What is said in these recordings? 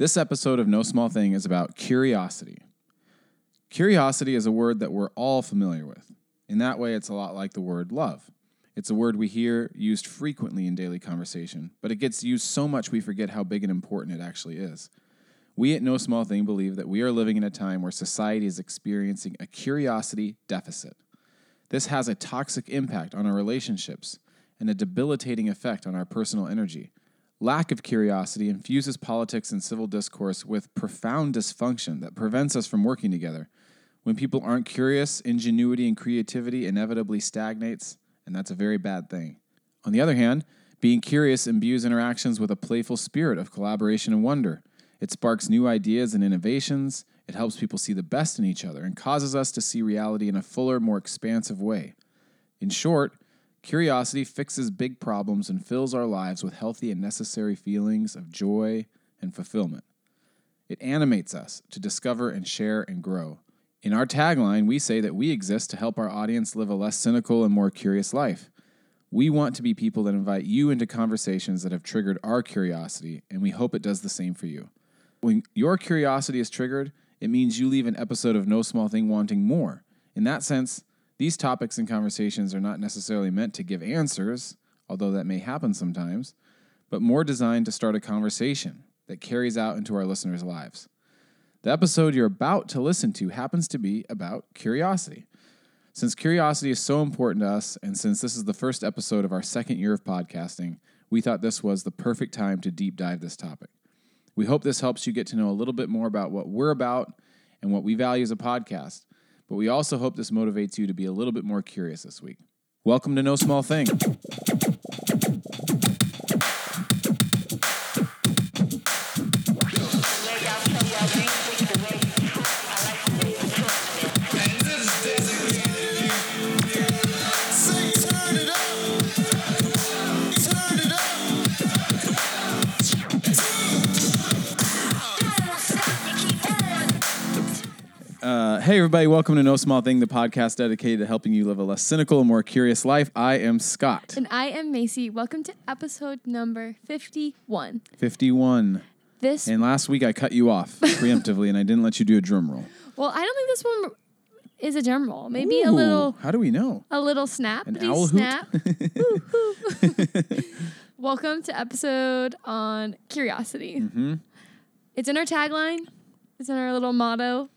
This episode of No Small Thing is about curiosity. Curiosity is a word that we're all familiar with. In that way, it's a lot like the word love. It's a word we hear used frequently in daily conversation, but it gets used so much we forget how big and important it actually is. We at No Small Thing believe that we are living in a time where society is experiencing a curiosity deficit. This has a toxic impact on our relationships and a debilitating effect on our personal energy. Lack of curiosity infuses politics and civil discourse with profound dysfunction that prevents us from working together. When people aren't curious, ingenuity and creativity inevitably stagnates, and that's a very bad thing. On the other hand, being curious imbues interactions with a playful spirit of collaboration and wonder. It sparks new ideas and innovations. It helps people see the best in each other and causes us to see reality in a fuller, more expansive way. In short, curiosity fixes big problems and fills our lives with healthy and necessary feelings of joy and fulfillment. It animates us to discover and share and grow. In our tagline, we say that we exist to help our audience live a less cynical and more curious life. We want to be people that invite you into conversations that have triggered our curiosity, and we hope it does the same for you. When your curiosity is triggered, it means you leave an episode of No Small Thing wanting more. In that sense, these topics and conversations are not necessarily meant to give answers, although that may happen sometimes, but more designed to start a conversation that carries out into our listeners' lives. The episode you're about to listen to happens to be about curiosity. Since curiosity is so important to us, and since this is the first episode of our second year of podcasting, we thought this was the perfect time to deep dive this topic. We hope this helps you get to know a little bit more about what we're about and what we value as a podcast, but we also hope this motivates you to be a little bit more curious this week. Welcome to No Small Thing. Uh, hey, everybody, welcome to No Small Thing, the podcast dedicated to helping you live a less cynical and more curious life. I am Scott, And I am Macy. Welcome to episode number 51. 51. This, And last week I cut you off preemptively and I didn't let you do a drum roll. well, I don't think this one is a drum roll. Maybe a little, How do we know? a little snap. An owl snap. Welcome to episode on curiosity. Mm-hmm. It's in our tagline. It's in our little motto.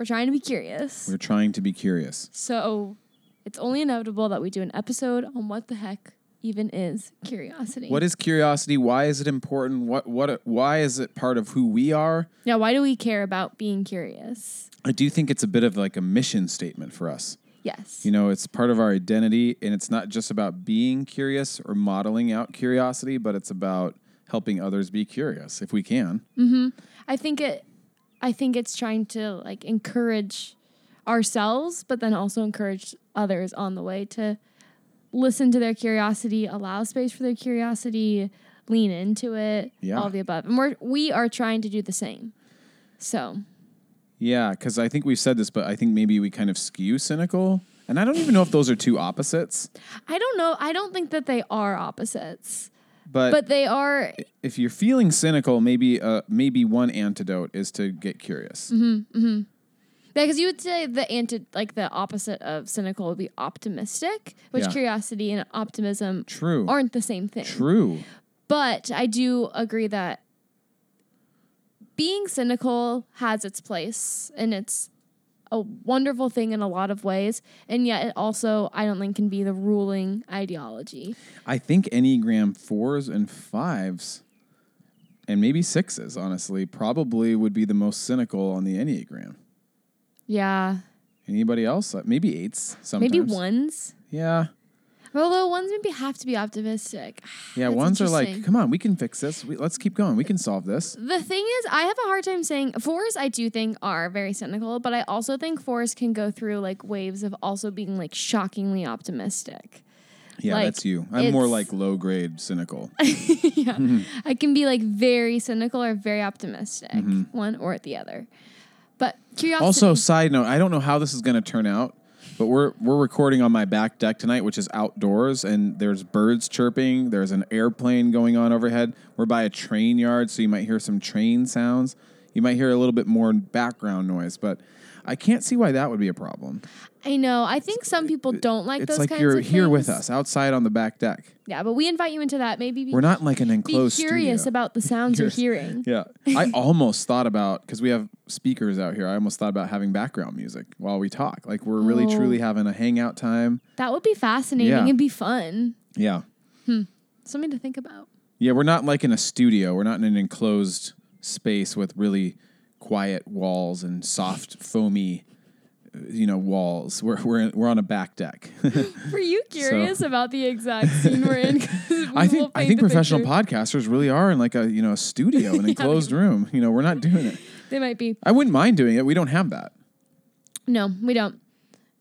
We're trying to be curious. We're trying to be curious. so it's only inevitable that we do an episode on what the heck even is curiosity. What is curiosity? Why is it important? What what why is it part of who we are? Yeah, why do we care about being curious? I do think it's a bit of like a mission statement for us. Yes. You know, it's part of our identity and it's not just about being curious or modeling out curiosity, but it's about helping others be curious if we can. Mhm. I think it I think it's trying to like encourage ourselves but then also encourage others on the way to listen to their curiosity, allow space for their curiosity, lean into it, Yeah. all the above. And we're we are trying to do the same. So, Yeah, because I think we've said this, but I think maybe we kind of skew cynical. And I don't even know if those are two opposites, I don't know, I don't think that they are opposites, but, but they are if you're feeling cynical, maybe uh, maybe one antidote is to get curious. Mm-hmm. mm-hmm. because you would say the anti like the opposite of cynical would be optimistic, which Yeah. curiosity and optimism True. aren't the same thing. True. But I do agree that being cynical has its place and it's a wonderful thing in a lot of ways. And yet it also, I don't think, can be the ruling ideology. I think Enneagram fours and fives, and maybe sixes, honestly, probably would be the most cynical on the Enneagram. Yeah. Anybody else? Maybe eights. Sometimes. Maybe ones. Yeah. Although ones maybe have to be optimistic. Yeah. That's ones are like, come on, we can fix this. We, let's keep going. We can solve this. The thing is, I have a hard time saying fours. I do think are very cynical, but I also think fours can go through like waves of also being like shockingly optimistic. Yeah, Like, that's you. I'm more like low grade cynical. yeah. I can be like very cynical or very optimistic, Mm-hmm. one or the other. But curiosity. Also, side note, I don't know how this is going to turn out, But we're we're recording on my back deck tonight, which is outdoors, and there's birds chirping. There's an airplane going on overhead. We're by a train yard, so you might hear some train sounds. You might hear a little bit more background noise, but I can't see why that would be a problem. I know. I think some people don't like those. it's those like kinds you're of here with us outside on the back deck. Yeah, but we invite you into that. Maybe be, We're not in like an be enclosed curious studio. about the sounds you're hearing. Yeah. I almost thought about because we have speakers out here. I almost thought about having background music while we talk. Like we're really Oh. truly having a hangout time. That would be fascinating Yeah. and be fun. Yeah. Hmm. Something to think about. Yeah, we're not like in a studio. We're not in an enclosed space with really quiet walls and soft foamy you know walls. We're we're we're on a back deck. Were you curious about the exact scene we're in? we I think I think professional picture. podcasters really are in like a you know a studio, an enclosed room. You know, we're not doing it. They might be. I wouldn't mind doing it. We don't have that. No, we don't.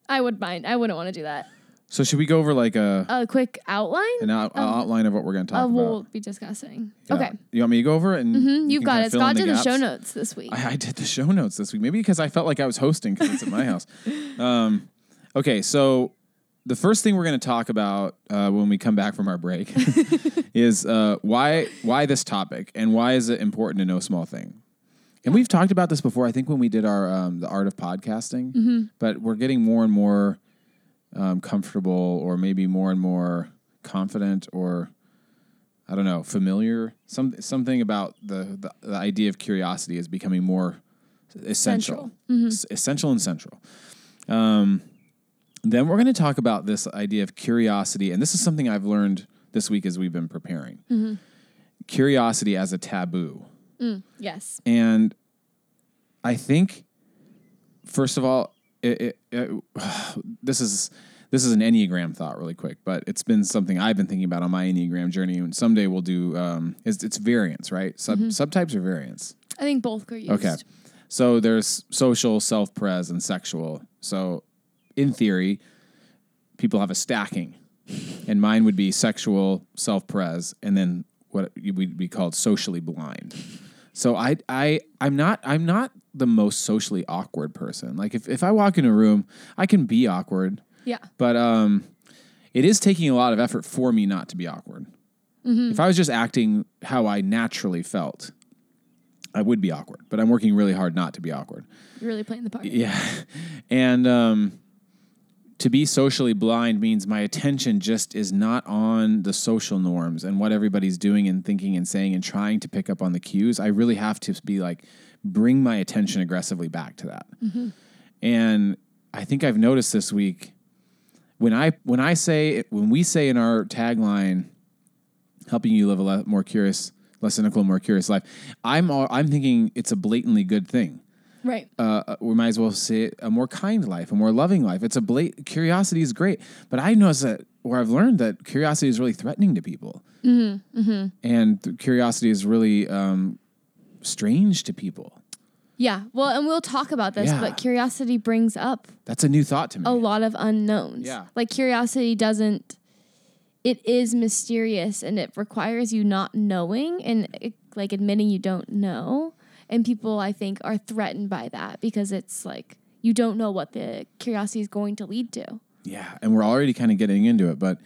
I would mind. I wouldn't want to do that. So should we go over like a A quick outline an out, outline of what we're going to talk of about? we'll be discussing. Yeah. Okay. You want me to go over it? And hmm you You've can got it. Scott the did the show notes this week. I, I did the show notes this week. Maybe because I felt like I was hosting because it's at my house. Um, okay, so the first thing we're going to talk about uh, when we come back from our break is uh, why why this topic and why is it important to No Small Thing. And we've talked about this before. I think when we did our um, the art of podcasting, Mm-hmm. but we're getting more and more um, comfortable, or maybe more and more confident, or I don't know, familiar. Some something about the, the the idea of curiosity is becoming more essential, S- essential and central. Um, then we're going to talk about this idea of curiosity, and this is something I've learned this week as we've been preparing. Curiosity as a taboo, yes. and I think, first of all, it, it, it, this is this is an enneagram thought, really quick, but it's been something I've been thinking about on my enneagram journey, and someday we'll do. Um, it's, it's variance, right? Sub, Subtypes are variants I think both are used. Okay. So there's social, self pres, and sexual. So in theory, people have a stacking. And mine would be sexual, self pres, and then what would be called socially blind. So I I I'm not I'm not the most socially awkward person. Like if, if I walk in a room, I can be awkward, Yeah. but um it is taking a lot of effort for me not to be awkward. If I was just acting how I naturally felt, I would be awkward. But I'm working really hard not to be awkward. You're really playing the part. Yeah. And um, to be socially blind means my attention just is not on the social norms and what everybody's doing and thinking and saying and trying to pick up on the cues. I really have to be like, bring my attention aggressively back to that. And I think I've noticed this week when I when I say when we say in our tagline, helping you live a le- more curious, less cynical, more curious life, I'm all, I'm thinking it's a blatantly good thing Right. uh, we might as well say a more kind life, a more loving life. It's a blat- curiosity is great, but I noticed that where I've learned that curiosity is really threatening to people, mm-hmm, and th- curiosity is really um, strange to people. yeah. Well, and we'll talk about this, Yeah. but curiosity brings up That's a new thought to me. a lot of unknowns. Yeah. Like curiosity doesn't it is mysterious and it requires you not knowing and like admitting you don't know. And people I think are threatened by that because it's like you don't know what the curiosity is going to lead to. Yeah, and we're already kind of getting into it, but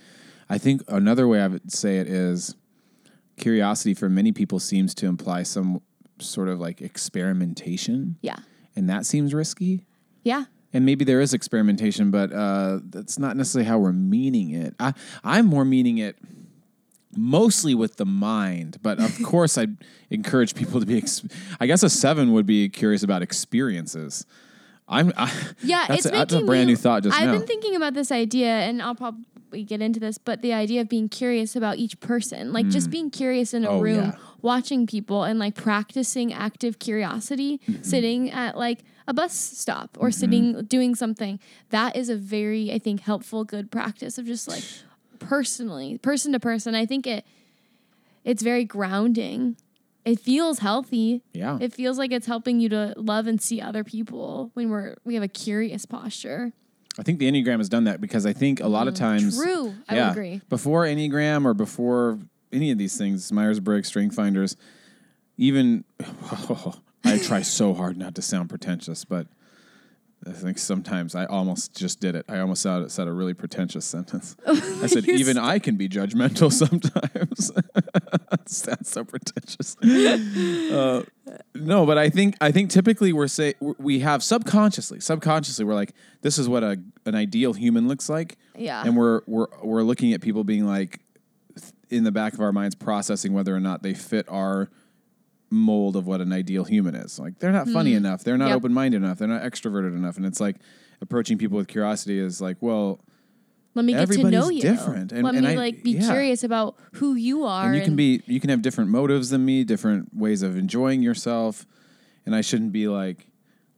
I think another way I would say it is curiosity for many people seems to imply some sort of like experimentation, Yeah. and that seems risky. Yeah. and maybe there is experimentation, but uh, that's not necessarily how we're meaning it. I, I'm more meaning it mostly with the mind, but of course, I encourage people to be. Ex- I guess a seven would be curious about experiences. I'm. I, Yeah, that's it's a, that's a brand me- new thought just I've now. been thinking about this idea, and I'll probably get into this, but the idea of being curious about each person, like just being curious in a Oh, room, yeah. watching people, and like practicing active curiosity, Mm-hmm. sitting at like a bus stop or sitting doing something. That is a very, I think, helpful, good practice of just like personally, person to person. I think it it's very grounding. It feels healthy. Yeah. It feels like it's helping you to love and see other people when we're we have a curious posture. I think the Enneagram has done that because I think a lot of times. Mm, True. I yeah, agree. Before Enneagram or before any of these things, Myers Briggs, Strength Finders, even I try so hard not to sound pretentious, but I think sometimes I almost just did it. I almost said, said a really pretentious sentence. I said, even I can be judgmental sometimes. That's so pretentious. Uh, no, but I think I think typically we're say we have subconsciously, subconsciously we're like, this is what a an ideal human looks like. Yeah. and we're we're we're looking at people being like in the back of our minds processing whether or not they fit our mold of what an ideal human is. Like they're not funny enough, they're not Yep. open minded enough, they're not extroverted enough, and it's like approaching people with curiosity is like, well, Let me get to know you. different, and- Let and me I- like be yeah. curious about who you are. and you can be you can have different motives than me, different ways of enjoying yourself, and I shouldn't be like.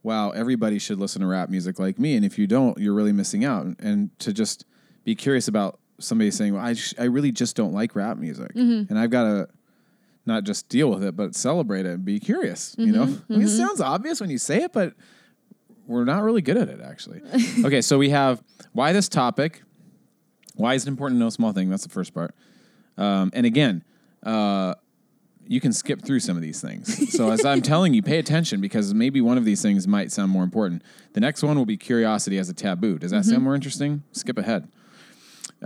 Wow, everybody should listen to rap music like me, and if you don't, you're really missing out. And to just be curious about somebody saying, "Well, I, sh- I really just don't like rap music," Mm-hmm. and I've got to not just deal with it, but celebrate it and be curious. You know, Mm-hmm. I mean, it sounds obvious when you say it, but we're not really good at it, actually. okay, so we have why this topic. Why is it important to No Small Thing? That's the first part. Um, and again, uh, you can skip through some of these things. So as I'm telling you, pay attention because maybe one of these things might sound more important. The next one will be curiosity as a taboo. Does that sound more interesting? Skip ahead.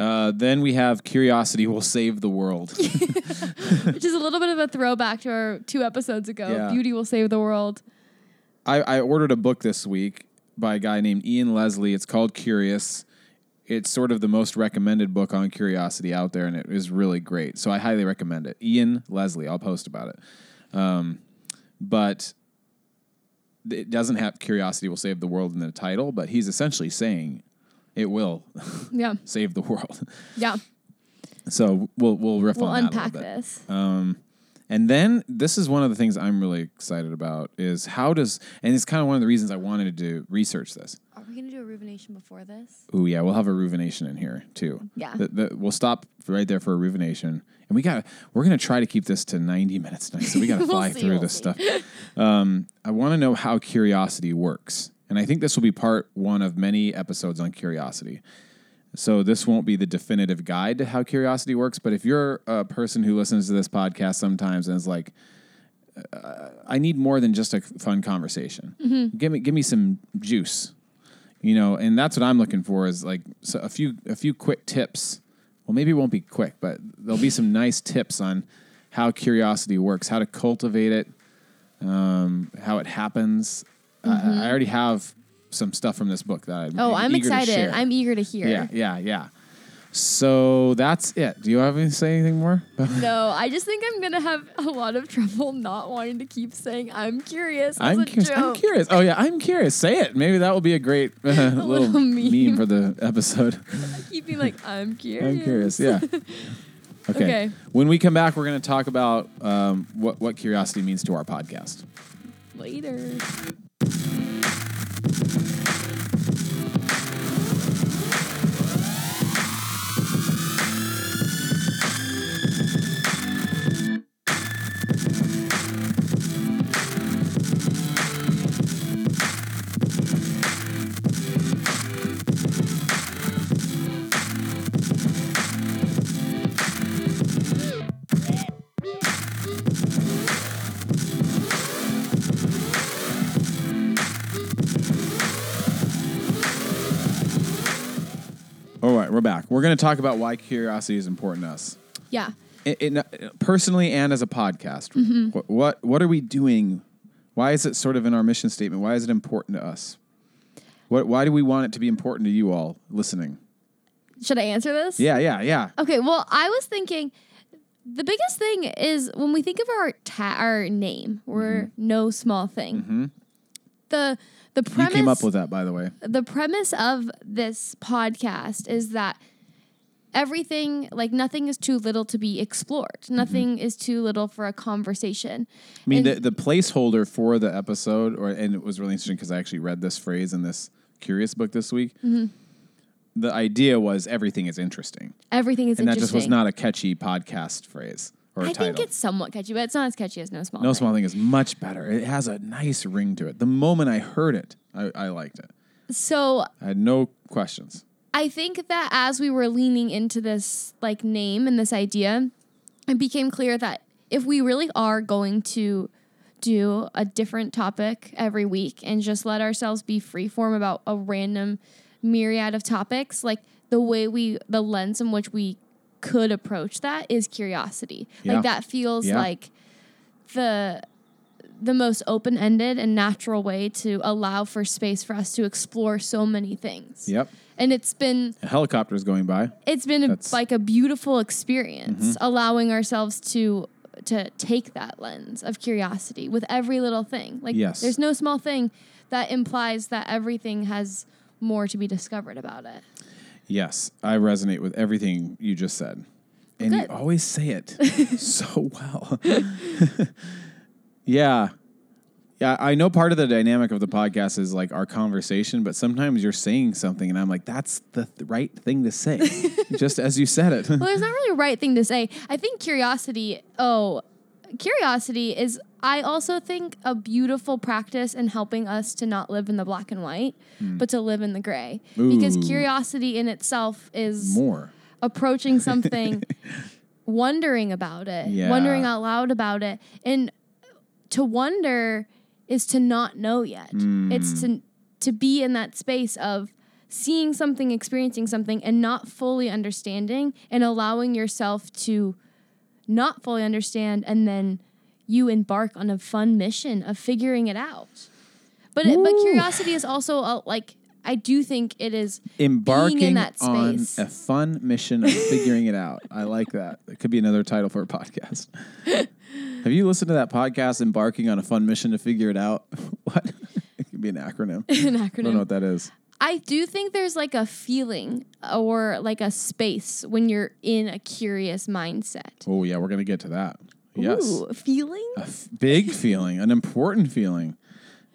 Uh, then we have curiosity will save the world. which is a little bit of a throwback to our two episodes ago. Yeah. Beauty will save the world. I, I ordered a book this week by a guy named Ian Leslie. It's called Curious. It's sort of the most recommended book on curiosity out there, and it is really great. So I highly recommend it. Ian Leslie. I'll post about it. Um, but it doesn't have curiosity will save the world in the title, but he's essentially saying it will Yeah. save the world. Yeah. So we'll we'll riff We'll on that a unpack little bit. this. And then this is one of the things I'm really excited about is how does and it's kind of one of the reasons I wanted to do research this. Are we gonna do a ruvination before this? Oh yeah, we'll have a ruvination in here too. Yeah. The- the- we'll stop right there for a ruvination, and we got to we're gonna try to keep this to 90 minutes tonight, so we got to We'll fly see, through we'll this see. stuff. Um, I want to know how curiosity works, and I think this will be part one of many episodes on curiosity. So this won't be the definitive guide to how curiosity works, but if you're a person who listens to this podcast sometimes and is like, uh, I need more than just a fun conversation. Mm-hmm. Give me give me some juice, you know, and that's what I'm looking for is like so a few a few quick tips. Well, maybe it won't be quick, but there'll be some nice tips on how curiosity works, how to cultivate it, um, how it happens. I, I already have some stuff from this book that I'm Oh, I'm to excited. I'm eager to hear. Yeah, yeah, yeah. So that's it. Do you have any say anything more? No, I just think I'm gonna have a lot of trouble not wanting to keep saying I'm curious. As I'm a curious. I'm curious. Oh yeah, I'm curious. Say it. Maybe that will be a great uh, little, little meme. meme. for the episode. Keep being like I'm curious. I'm curious. Yeah. Okay. Okay. When we come back, we're going to talk about um, what what curiosity means to our podcast. Later. Thank you. Back. We're going to talk about why curiosity is important to us. Yeah. it, it, personally and as a podcast, Mm-hmm. what, what what are we doing? Why is it sort of in our mission statement? Why is it important to us? What why do we want it to be important to you all listening? Should I answer this? Yeah, yeah, yeah. Okay, well, I was thinking the biggest thing is when we think of our ta- our name, we're Mm-hmm. no small thing. The the You premise came up with that, by the way. the premise of this podcast is that everything like nothing is too little to be explored. Nothing is too little for a conversation. I mean, And- the, the placeholder for the episode, or and it was really interesting because I actually read this phrase in this curious book this week. Mm-hmm. The idea was everything is interesting, Everything is and that just was not a catchy podcast phrase or I title. think it's somewhat catchy, but it's not as catchy as No Small no Thing. small thing is much better. It has a nice ring to it. The moment I heard it, I, I liked it. So I had no questions. I think that as we were leaning into this like name and this idea, it became clear that if we really are going to do a different topic every week and just let ourselves be freeform about a random myriad of topics, like the way we, the lens in which we could approach that is curiosity. Yeah. Like that feels Yeah. like the the most open-ended and natural way to allow for space for us to explore so many things. Yep. And it's been A helicopter's going by. it's been a, Mm-hmm. like a beautiful experience allowing ourselves to to take that lens of curiosity with every little thing like Yes. there's no small thing that implies that everything has more to be discovered about it Yes, I resonate with everything you just said. And you always say it so well. yeah. Yeah, I know part of the dynamic of the podcast is like our conversation, but sometimes you're saying something and I'm like, that's the th- right thing to say, just as you said it. well there's not really a right thing to say i think curiosity oh curiosity is i also think a beautiful practice in helping us to not live in the black and white but to live in the gray because Hmm. Curiosity in itself is More. approaching something, wondering about it, Yeah. wondering out loud about it. And to wonder is to not know yet. It's hmm. to to be in that space of seeing something, experiencing something and not fully understanding and allowing yourself to not fully understand and then you embark on a fun mission of figuring it out. But it, but curiosity is also a, like I do think it is Embarking in that on space. a fun mission of figuring it out. I like that. It could be another title for a podcast. Have you listened to that podcast, Embarking on a Fun Mission to Figure It Out? what? it could be an acronym. an acronym. I don't know what that is. I do think there's like a feeling or like a space when you're in a curious mindset. Oh yeah, we're gonna get to that. Yes, Ooh, feeling? a f- big feeling, an important feeling.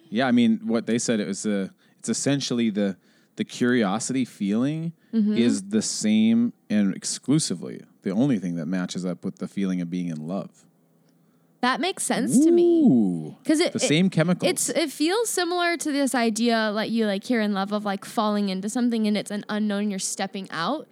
Yeah, I mean, what they said it was a. It's essentially the the curiosity feeling Mm-hmm. is the same and exclusively the only thing that matches up with the feeling of being in love. That makes sense to me. Because it, the same chemicals. it's it feels similar to this idea like you like hear in love of like falling into something and it's an unknown you're stepping out.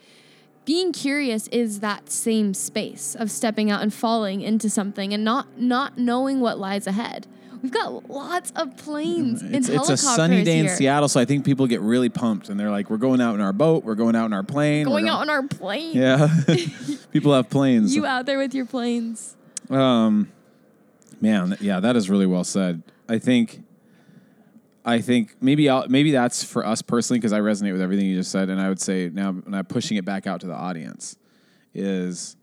Being curious is that same space of stepping out and falling into something and not not knowing what lies ahead. We've got lots of planes and it's, it's a helicopters sunny day in. Seattle, so I think people get really pumped and they're like, "We're going out in our boat. We're going out in our plane. we're Going out on our plane. Yeah, people have planes. You out there with your planes. Um, man, yeah, that is really well said. I think, I think maybe I'll, maybe that's for us personally because I resonate with everything you just said, and I would say now I'm pushing it back out to the audience is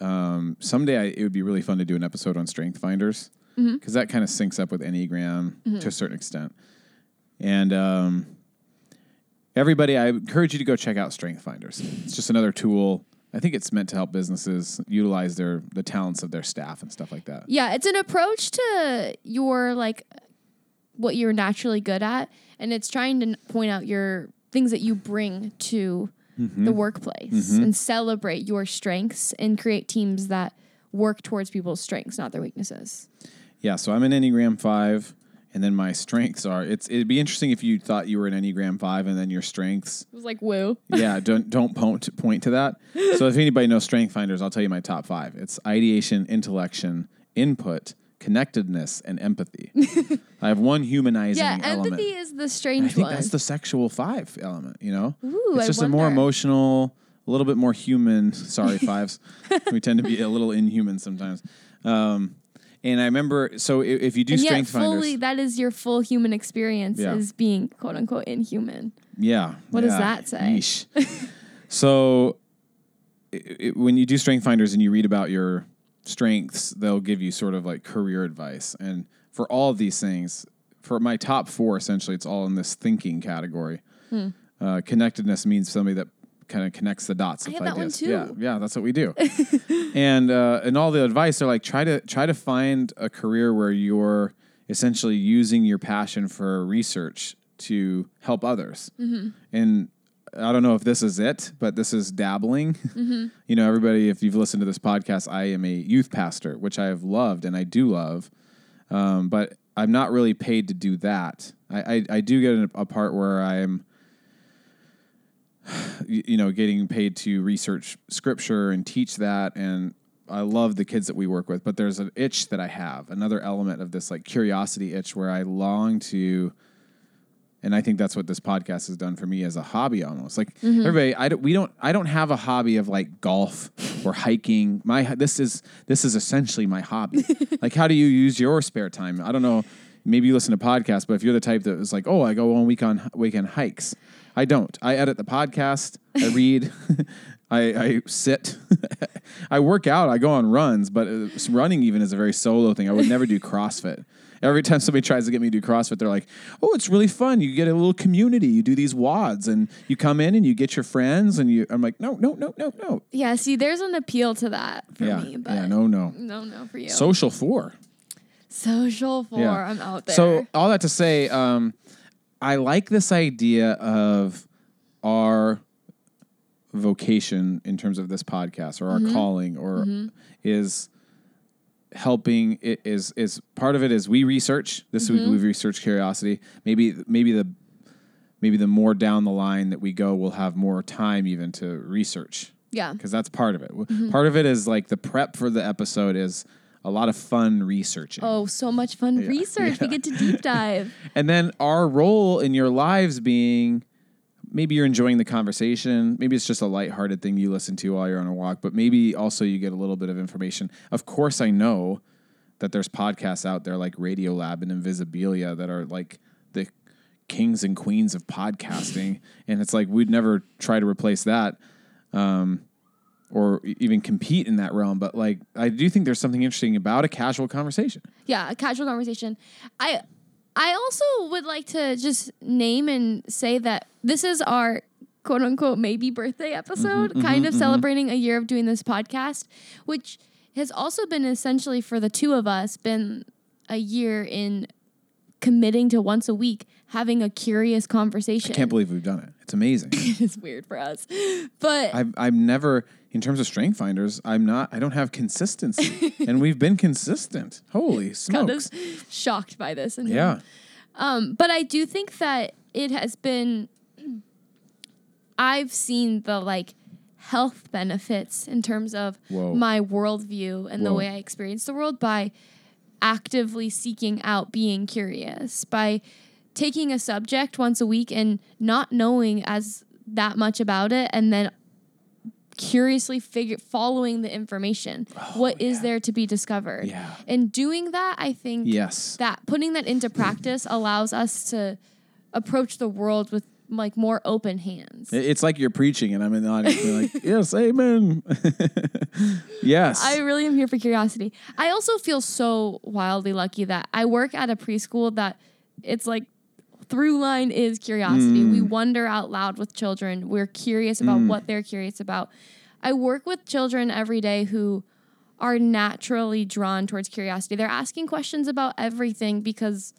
um, someday I, it would be really fun to do an episode on strength finders because that kind of syncs up with enneagram to a certain extent, and um, everybody, I encourage you to go check out strength finders. It's just another tool. I think it's meant to help businesses utilize their the talents of their staff and stuff like that. Yeah, it's an approach to your like what you're naturally good at, and it's trying to point out your things that you bring to Mm-hmm. the workplace and celebrate your strengths and create teams that work towards people's strengths, not their weaknesses. Yeah, so I'm an Enneagram five, and then my strengths are. It's it'd be interesting if you thought you were an Enneagram five, and then your strengths. It was like woo. Yeah, don't don't point point to that. So if anybody knows strength finders, I'll tell you my top five. It's ideation, intellection, input, connectedness, and empathy. I have one humanizing Yeah, element. empathy is the strange I think one. that's the sexual five element. You know, Ooh, it's just a more emotional, a little bit more human. Sorry, fives. we tend to be a little inhuman sometimes. Um, and I remember, so i- if you do and yet strength fully finders, that is your full human experience Yeah. is being quote unquote inhuman. yeah. What does that say? so i i when you do strength finders and you read about your strengths, they'll give you sort of like career advice. And for all of these things, for my top four, essentially, it's all in this thinking category. Hmm. Uh, connectedness means somebody that kind of connects the dots I have that one too. Yeah, yeah, that's what we do. and uh, and all the advice they're like try to try to find a career where you're essentially using your passion for research to help others. Mm-hmm. And I don't know if this is it, but this is dabbling. Mm-hmm. you know, everybody, if you've listened to this podcast, I am a youth pastor, which I have loved and I do love. Um, but I'm not really paid to do that. I, I, I do get a, a part where I'm, you know, getting paid to research scripture and teach that. And I love the kids that we work with, but there's an itch that I have, another element of this like curiosity itch where I long to and I think that's what this podcast has done for me as a hobby almost. Like mm-hmm. everybody I don't, we don't I don't have a hobby of like golf or hiking. My this is this is essentially my hobby. like how do you use your spare time? I don't know. Maybe you listen to podcasts, but if you're the type that is like, "Oh, I go on week on weekend hikes." I don't. I edit the podcast, I read, I, I sit, I work out, I go on runs, but uh, running even is a very solo thing. I would never do CrossFit. Every time somebody tries to get me to do CrossFit, they're like, "Oh, it's really fun. You get a little community. You do these WODs, and you come in and you get your friends." And you, I'm like, "No, no, no, no, no. Yeah, see, there's an appeal to that for yeah, me, but yeah, no, no. no, no for you. Social four. Social for Yeah. I'm out there. So all that to say, um, I like this idea of our vocation in terms of this podcast or our Mm-hmm. calling or is helping it is is part of it is we research this week Mm-hmm. we've researched curiosity maybe maybe the maybe the more down the line that we go we'll have more time even to research yeah, because that's part of it Mm-hmm. part of it is like the prep for the episode is a lot of fun researching oh, so much fun research. We get to deep dive. and then our role in your lives being maybe you're enjoying the conversation. Maybe it's just a lighthearted thing you listen to while you're on a walk, but maybe also you get a little bit of information. Of course, I know that there's podcasts out there like Radiolab and Invisibilia that are like the kings and queens of podcasting. and it's like we'd never try to replace that. Um, or even compete in that realm, but like I do think there's something interesting about a casual conversation. yeah, a casual conversation. I I also would like to just name and say that this is our quote unquote maybe birthday episode, Mm-hmm, kind of celebrating a year of doing this podcast, which has also been essentially for the two of us been a year in committing to once a week having a curious conversation. I can't believe we've done it. It's amazing. it's weird for us. But I've I've never in terms of strength finders, I'm not I don't have consistency. and we've been consistent. Holy smokes. Shocked by this. And Yeah. Um, but I do think that it has been. I've seen the like health benefits in terms of Whoa. my worldview and the way I experience the world by actively seeking out being curious, by taking a subject once a week and not knowing as that much about it, and then curiously figure following the information. Oh, what is there to be discovered? Oh, Yeah. And doing that, I think Yes. that putting that into practice allows us to approach the world with like more open hands. It's like you're preaching and I'm in the audience like, Yes, amen. yes. I really am here for curiosity. I also feel so wildly lucky that I work at a preschool that it's like through line is curiosity. We mm. wonder out loud with children. We're curious about mm. what they're curious about. I work with children every day who are naturally drawn towards curiosity. They're asking questions about everything because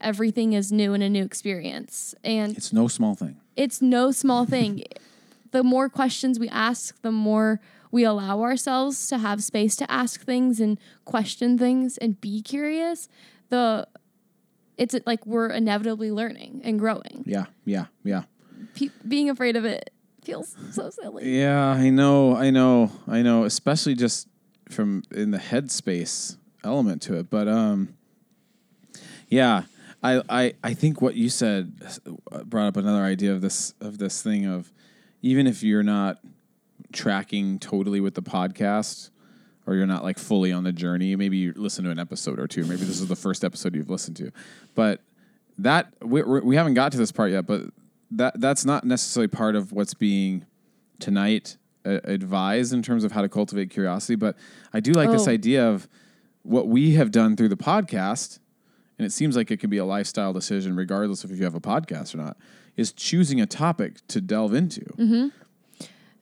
everything is new and a new experience. And it's no small thing. it's no small thing. the more questions we ask, the more we allow ourselves to have space to ask things and question things and be curious. The it's like we're inevitably learning and growing. Yeah, yeah, yeah. Pe- being afraid of it feels so silly. Yeah, I know, I know, I know, especially just from in the headspace element to it. But um yeah, I I I think what you said uh, brought up another idea of this of this thing of even if you're not tracking totally with the podcast or you're not like fully on the journey, maybe you listen to an episode or two, maybe this is the first episode you've listened to. But that we we haven't got to this part yet, but that that's not necessarily part of what's being tonight uh, advised in terms of how to cultivate curiosity. But I do like this Oh. idea of what we have done through the podcast, and it seems like it can be a lifestyle decision, regardless of if you have a podcast or not. Is choosing a topic to delve into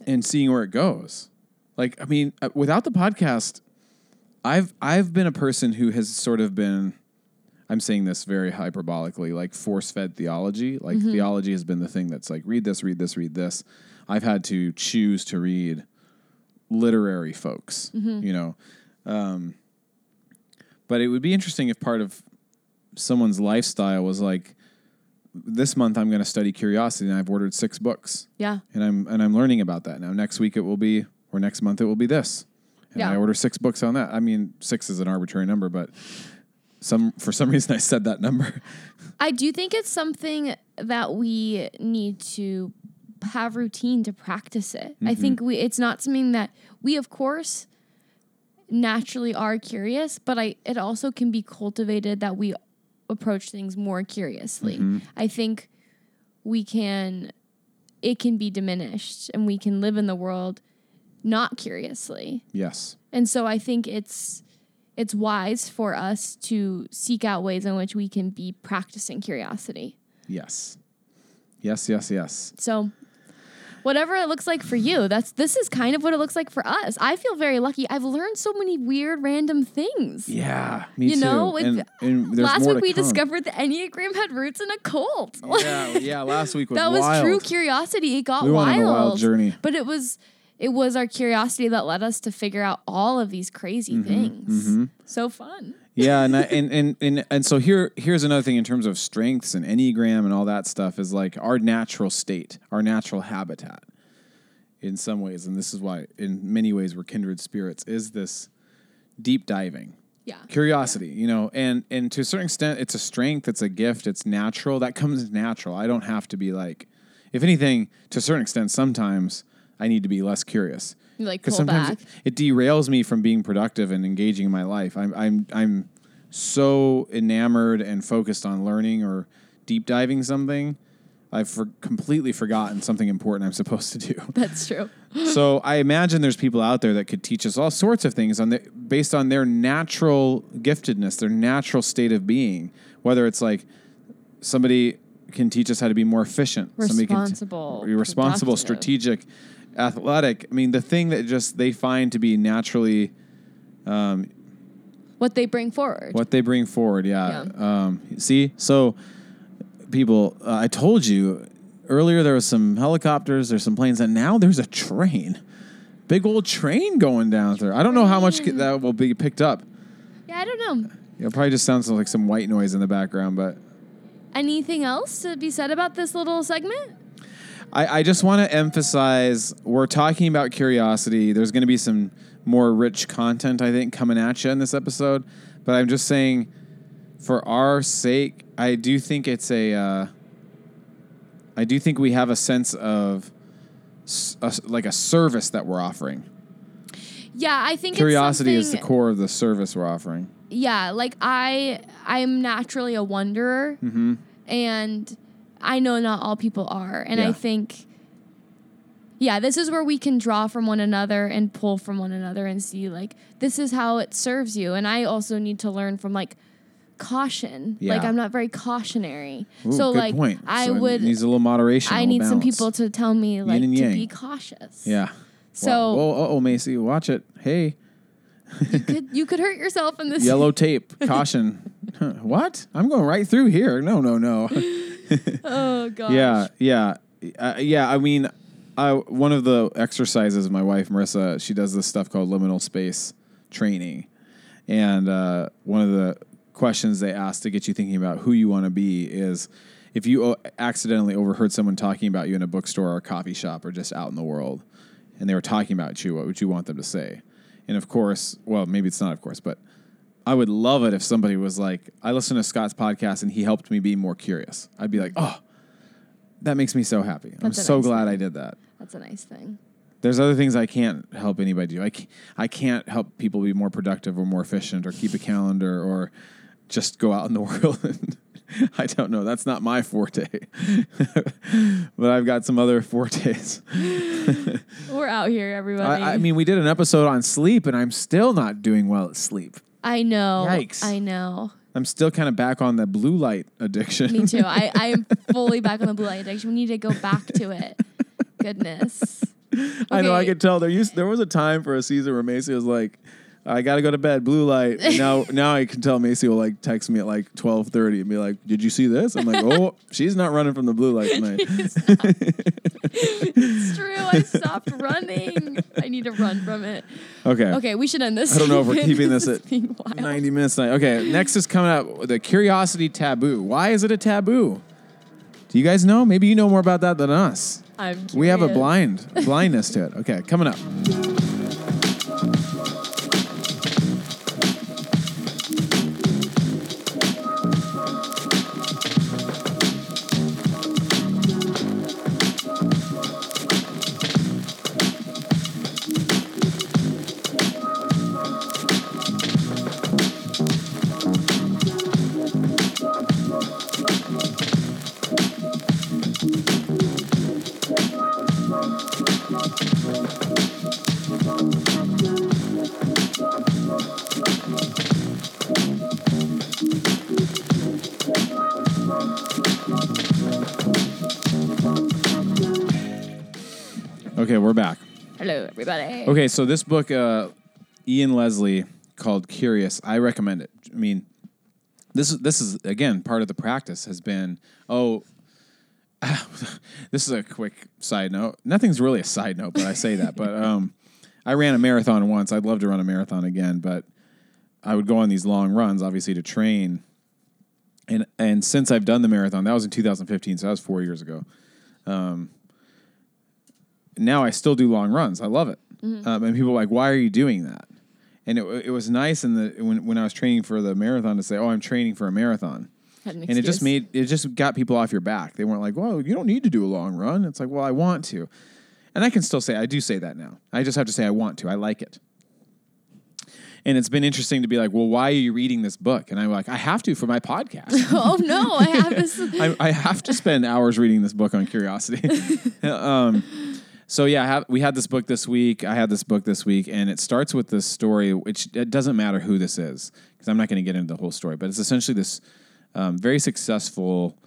and seeing where it goes. Like, I mean, uh, without the podcast, I've I've been a person who has sort of been I'm saying this very hyperbolically, like force fed theology. Like theology has been the thing that's like read this, read this, read this. I've had to choose to read literary folks, you know. Um, but it would be interesting if part of someone's lifestyle was like, this month I'm going to study curiosity, and I've ordered six books Yeah. and I'm and I'm learning about that now. Next week it will be, or next month it will be this, and Yeah. I order six books on that. I mean, six is an arbitrary number, but some for some reason I said that number. I do think it's something that we need to have routine to practice it. I mm-hmm. think we it's not something that we of course naturally are curious, but I it also can be cultivated that we approach things more curiously. Mm-hmm. I think we can it can be diminished and we can live in the world not curiously. yes. And so I think it's it's wise for us to seek out ways in which we can be practicing curiosity. Yes. Yes, yes, yes. So whatever it looks like for you, that's this is kind of what it looks like for us. I feel very lucky. I've learned so many weird random things. Yeah, me You too. know, and, and Last week we come. discovered the Enneagram had roots in a cult. Yeah, yeah. Last week was that was true curiosity. It got We went wild. on a wild journey. But it was it was our curiosity that led us to figure out all of these crazy Mm-hmm, things. So fun. yeah, and, I, and and and and so here here's another thing in terms of strengths and enneagram and all that stuff is like our natural state, our natural habitat. In some ways, and this is why, in many ways, we're kindred spirits. Is this deep diving? Yeah. curiosity you know and and to a certain extent it's a strength it's a gift it's natural that comes natural i don't have to be like if anything to a certain extent sometimes i need to be less curious You, like, because pull sometimes back. it, it derails me from being productive and engaging in my life i'm i'm i'm so enamored and focused on learning or deep diving something i've for, completely forgotten something important i'm supposed to do That's true. so I imagine there's people out there that could teach us all sorts of things on the, based on their natural giftedness, their natural state of being. Whether it's like somebody can teach us how to be more efficient, somebody can Responsible, be responsible, productive. strategic, athletic. I mean, the thing that just they find to be naturally um, What they bring forward. what they bring forward. Yeah. Um, see, so people, uh, I told you earlier there was some helicopters, there's some planes, and now there's a train. Big old train going down there. I don't know how much that will be picked up. Yeah, I don't know. It probably just sounds like some white noise in the background, but Anything else to be said about this little segment? I, I just want to emphasize we're talking about curiosity. There's going to be some more rich content, I think, coming at you in this episode. But I'm just saying, for our sake, I do think it's a. Uh, I do think we have a sense of a like a service that we're offering. Yeah, I think Curiosity is the core of the service we're offering. Yeah, like I, I'm naturally a wanderer, Mm-hmm. and I know not all people are, and Yeah. I think, yeah, this is where we can draw from one another and pull from one another and see like this is how it serves you, and I also need to learn from like caution. Yeah. Like I'm not very cautionary, Ooh, so like point. I So would. needs a little moderation. I need some people to tell me like to yang. be cautious. Yeah. So- oh, oh, Macy, watch it. Hey, you could you could hurt yourself in this. yellow tape. Caution. What? I'm going right through here. No, no, no. Oh gosh. yeah, yeah, uh, yeah. I mean, I one of the exercises my wife Marissa she does this stuff called liminal space training, and uh, one of the questions they ask to get you thinking about who you want to be is if you o- accidentally overheard someone talking about you in a bookstore or a coffee shop or just out in the world, and they were talking about you, what would you want them to say? And of course, well, maybe it's not of course, but I would love it if somebody was like, I listened to Scott's podcast and he helped me be more curious. I'd be like, oh, that makes me so happy. I'm so nice glad thing. I did that. That's a nice thing. There's other things I can't help anybody do. I can't, I can't help people be more productive or more efficient or keep a calendar or just go out in the world. And I don't know. That's not my forte. but I've got some other fortes. We're out here, everybody. I, I mean, we did an episode on sleep and I'm still not doing well at sleep. I know. Yikes. I know. I'm still kind of back on the blue light addiction. Me too. I, I am fully back on the blue light addiction. We need to go back to it. Goodness. I know. I could tell there used there was a time for a season where Macy was like, "I got to go to bed, blue light." Now, now I can tell Macy will like text me at like twelve thirty and be like, "Did you see this?" I'm like, "Oh, she's not running from the blue light tonight." It's true. I stopped running. I need to run from it. Okay. Okay, we should end this. I don't know if we're keeping this is at. Ninety minutes. Tonight. Okay. Next is coming up the curiosity taboo. Why is it a taboo? Do you guys know? Maybe you know more about that than us. I'm We have a blind blindness to it. Okay, coming up. Okay, so this book, uh, Ian Leslie, called Curious, I recommend it. I mean, this is this is again part of the practice has been oh. this is a quick side note. Nothing's really a side note, but I say that. but um, I ran a marathon once. I'd love to run a marathon again, but I would go on these long runs, obviously to train. And and since I've done the marathon, that was in 2015, so that was four years ago. Um, now I still do long runs. I love it. Um, and people are like, "Why are you doing that?" And it, it was nice in the when when I was training for the marathon to say, "Oh, I'm training for a marathon." An and it just made it just got people off your back. They weren't like, "Well, you don't need to do a long run." It's like, "Well, I want to," and I can still say I do say that now. I just have to say I want to. I like it. And it's been interesting to be like, "Well, why are you reading this book?" And I'm like, "I have to for my podcast. oh no, I have this. I, I have to spend hours reading this book on curiosity." um, so yeah, have, we had this book this week. I had this book this week, and it starts with this story, which it doesn't matter who this is because I'm not going to get into the whole story, but it's essentially this um, very successful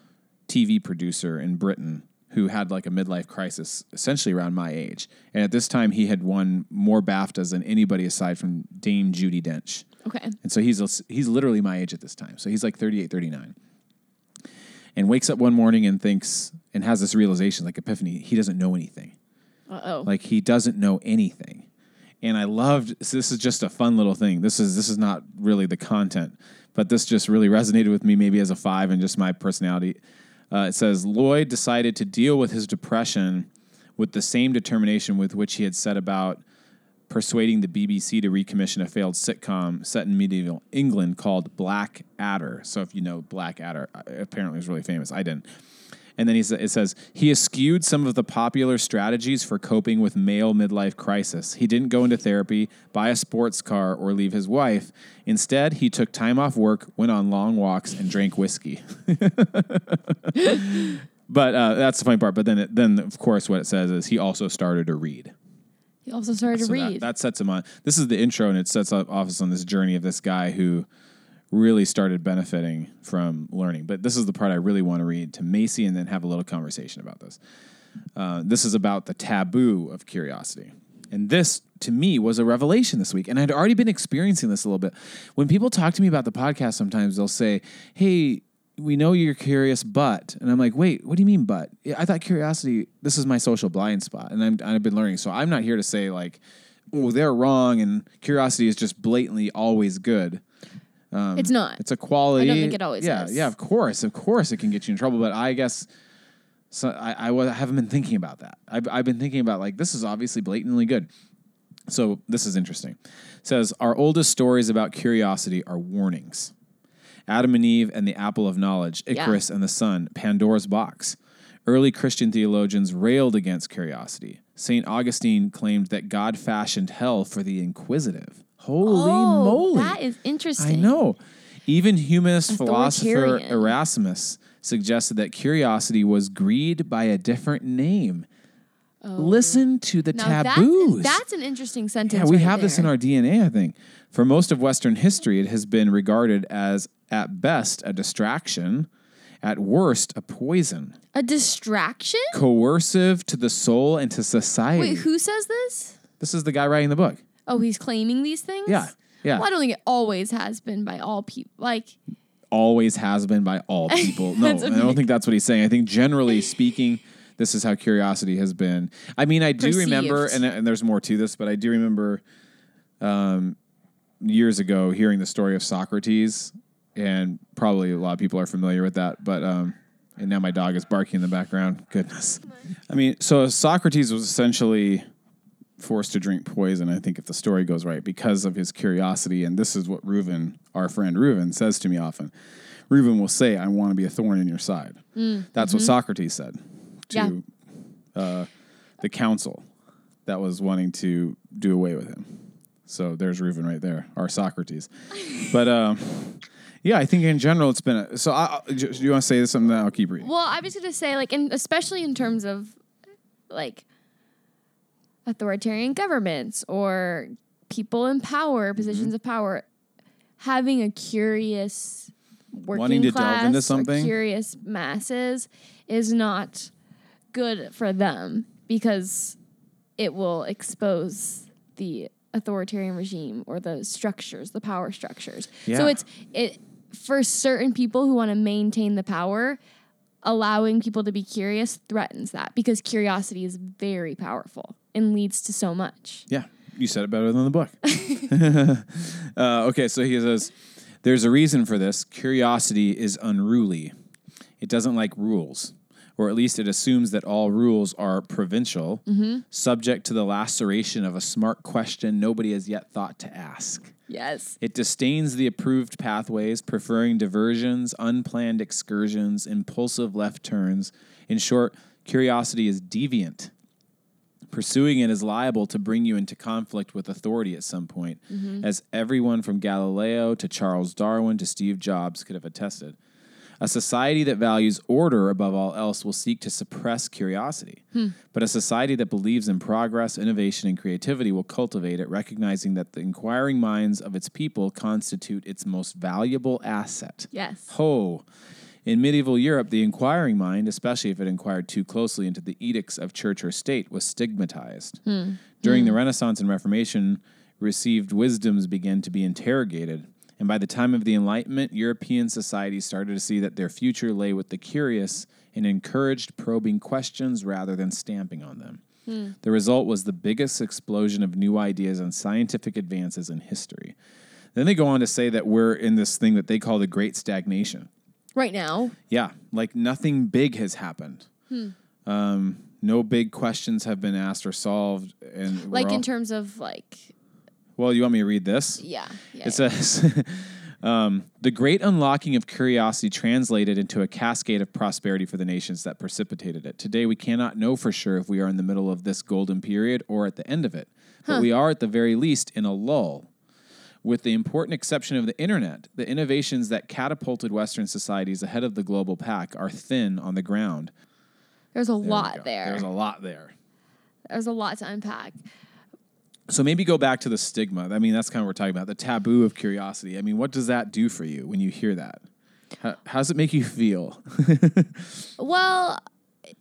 TV producer in Britain who had like a midlife crisis, essentially around my age, and at this time he had won more BAFTAs than anybody aside from Dame Judi Dench. Okay. And so he's he's literally my age at this time. So he's like 38, 39. And wakes up one morning and thinks and has this realization like epiphany, he doesn't know anything. Uh oh. Like he doesn't know anything. And I loved so this is just a fun little thing. This is this is not really the content, but this just really resonated with me maybe as a 5 and just my personality. Uh, it says Lloyd decided to deal with his depression with the same determination with which he had set about persuading the BBC to recommission a failed sitcom set in medieval England called Black Adder. So if you know Blackadder, uh, apparently it's really famous. I didn't. And then he sa- it says he eschewed some of the popular strategies for coping with male midlife crisis. He didn't go into therapy, buy a sports car, or leave his wife. Instead, he took time off work, went on long walks, and drank whiskey. but uh, that's the funny part. But then, it, then of course, what it says is he also started to read. He also started to So that, read. that sets him on. This is the intro, and it sets up office on this journey of this guy who really started benefiting from learning. But this is the part I really want to read to Macy, and then have a little conversation about this. Uh, this is about the taboo of curiosity, and this to me was a revelation this week, and I'd already been experiencing this a little bit. When people talk to me about the podcast, sometimes they'll say, "Hey." We know you're curious, but and I'm like, wait, what do you mean, but? I thought curiosity. This is my social blind spot, and I'm, I've been learning. So I'm not here to say like, oh, they're wrong, and curiosity is just blatantly always good. Um, it's not. It's a quality. I don't think it always yeah, is. Yeah, of course, of course, it can get you in trouble. But I guess so. I, I wa- haven't been thinking about that. I've, I've been thinking about like this is obviously blatantly good. So this is interesting. It says our oldest stories about curiosity are warnings. Adam and Eve and the apple of knowledge, Yeah. Icarus and the sun, Pandora's box. Early Christian theologians railed against curiosity. St. Augustine claimed that God fashioned hell for the inquisitive. Holy oh, moly. that is interesting. I know. Even humanist philosopher Erasmus suggested that curiosity was greed by a different name. Oh. Listen to the Oh. Now taboos. That's, that's an interesting sentence. yeah, we right have this in our DNA, I think. For most of Western history, it has been regarded as, at best, a distraction, at worst, a poison, a distraction. coercive to the soul and to society. Wait, who says this? this is the guy writing the book. Oh, he's claiming these things. Yeah, yeah. Well, I don't think it always has been by all people. Like, always has been by all people. No, That's I don't think that's what he's saying. I think generally speaking, this is how curiosity has been. I mean, I do remember, and, and there's more to this, but I do remember um, years ago hearing the story of Socrates, and probably a lot of people are familiar with that. But um, and now my dog is barking in the background. Goodness. I mean, so Socrates was essentially forced to drink poison, I think, if the story goes right, because of his curiosity. And this is what Reuven, our friend Reuven, says to me often. Reuven will say, I want to be a thorn in your side. That's what Socrates said to uh, the council that was wanting to do away with him. So there's Reuven right there, our Socrates. but um, yeah, I think in general it's been a, so. I, I- do you want to say something? Then I'll keep reading. well, I was going to say, like, and especially in terms of like authoritarian governments or people in power, Mm-hmm. positions of power, having a curious working Wanting to delve class into something? curious masses is not good for them because it will expose the authoritarian regime or the structures, the power structures. Yeah. So it's it for certain people who want to maintain the power, allowing people to be curious threatens that because curiosity is very powerful and leads to so much. Yeah, you said it better than the book. uh, okay, so he says, There's a reason for this. Curiosity is unruly, it doesn't like rules. Or at least it assumes that all rules are provincial, subject to the laceration of a smart question nobody has yet thought to ask. Yes. It disdains the approved pathways, preferring diversions, unplanned excursions, impulsive left turns. In short, curiosity is deviant. Pursuing it is liable to bring you into conflict with authority at some point, mm-hmm. as everyone from Galileo to Charles Darwin to Steve Jobs could have attested. A society that values order above all else will seek to suppress curiosity. Hmm. But a society that believes in progress, innovation, and creativity will cultivate it, recognizing that the inquiring minds of its people constitute its most valuable asset. Yes. Ho! In medieval Europe, the inquiring mind, especially if it inquired too closely into the edicts of church or state, was stigmatized. Hmm. During the hmm. Renaissance and Reformation, received wisdoms began to be interrogated. And by the time of the Enlightenment, European society started to see that their future lay with the curious and encouraged probing questions rather than stamping on them. Hmm. The result was the biggest explosion of new ideas and scientific advances in history. Then they go on to say that we're in this thing that they call the Great Stagnation. Right now. Yeah, like nothing big has happened. Um, no big questions have been asked or solved. And Like all- in terms of like well, you want me to read this? yeah. yeah It says, um, the great unlocking of curiosity translated into a cascade of prosperity for the nations that precipitated it. Today, we cannot know for sure if we are in the middle of this golden period or at the end of it, but we are at the very least in a lull. With the important exception of the internet, the innovations that catapulted Western societies ahead of the global pack are thin on the ground. There's a There lot there. There's a lot there. There's a lot to unpack. So maybe go back to the stigma. I mean, that's kind of what we're talking about the taboo of curiosity. I mean, what does that do for you when you hear that? How, how does it make you feel? Well,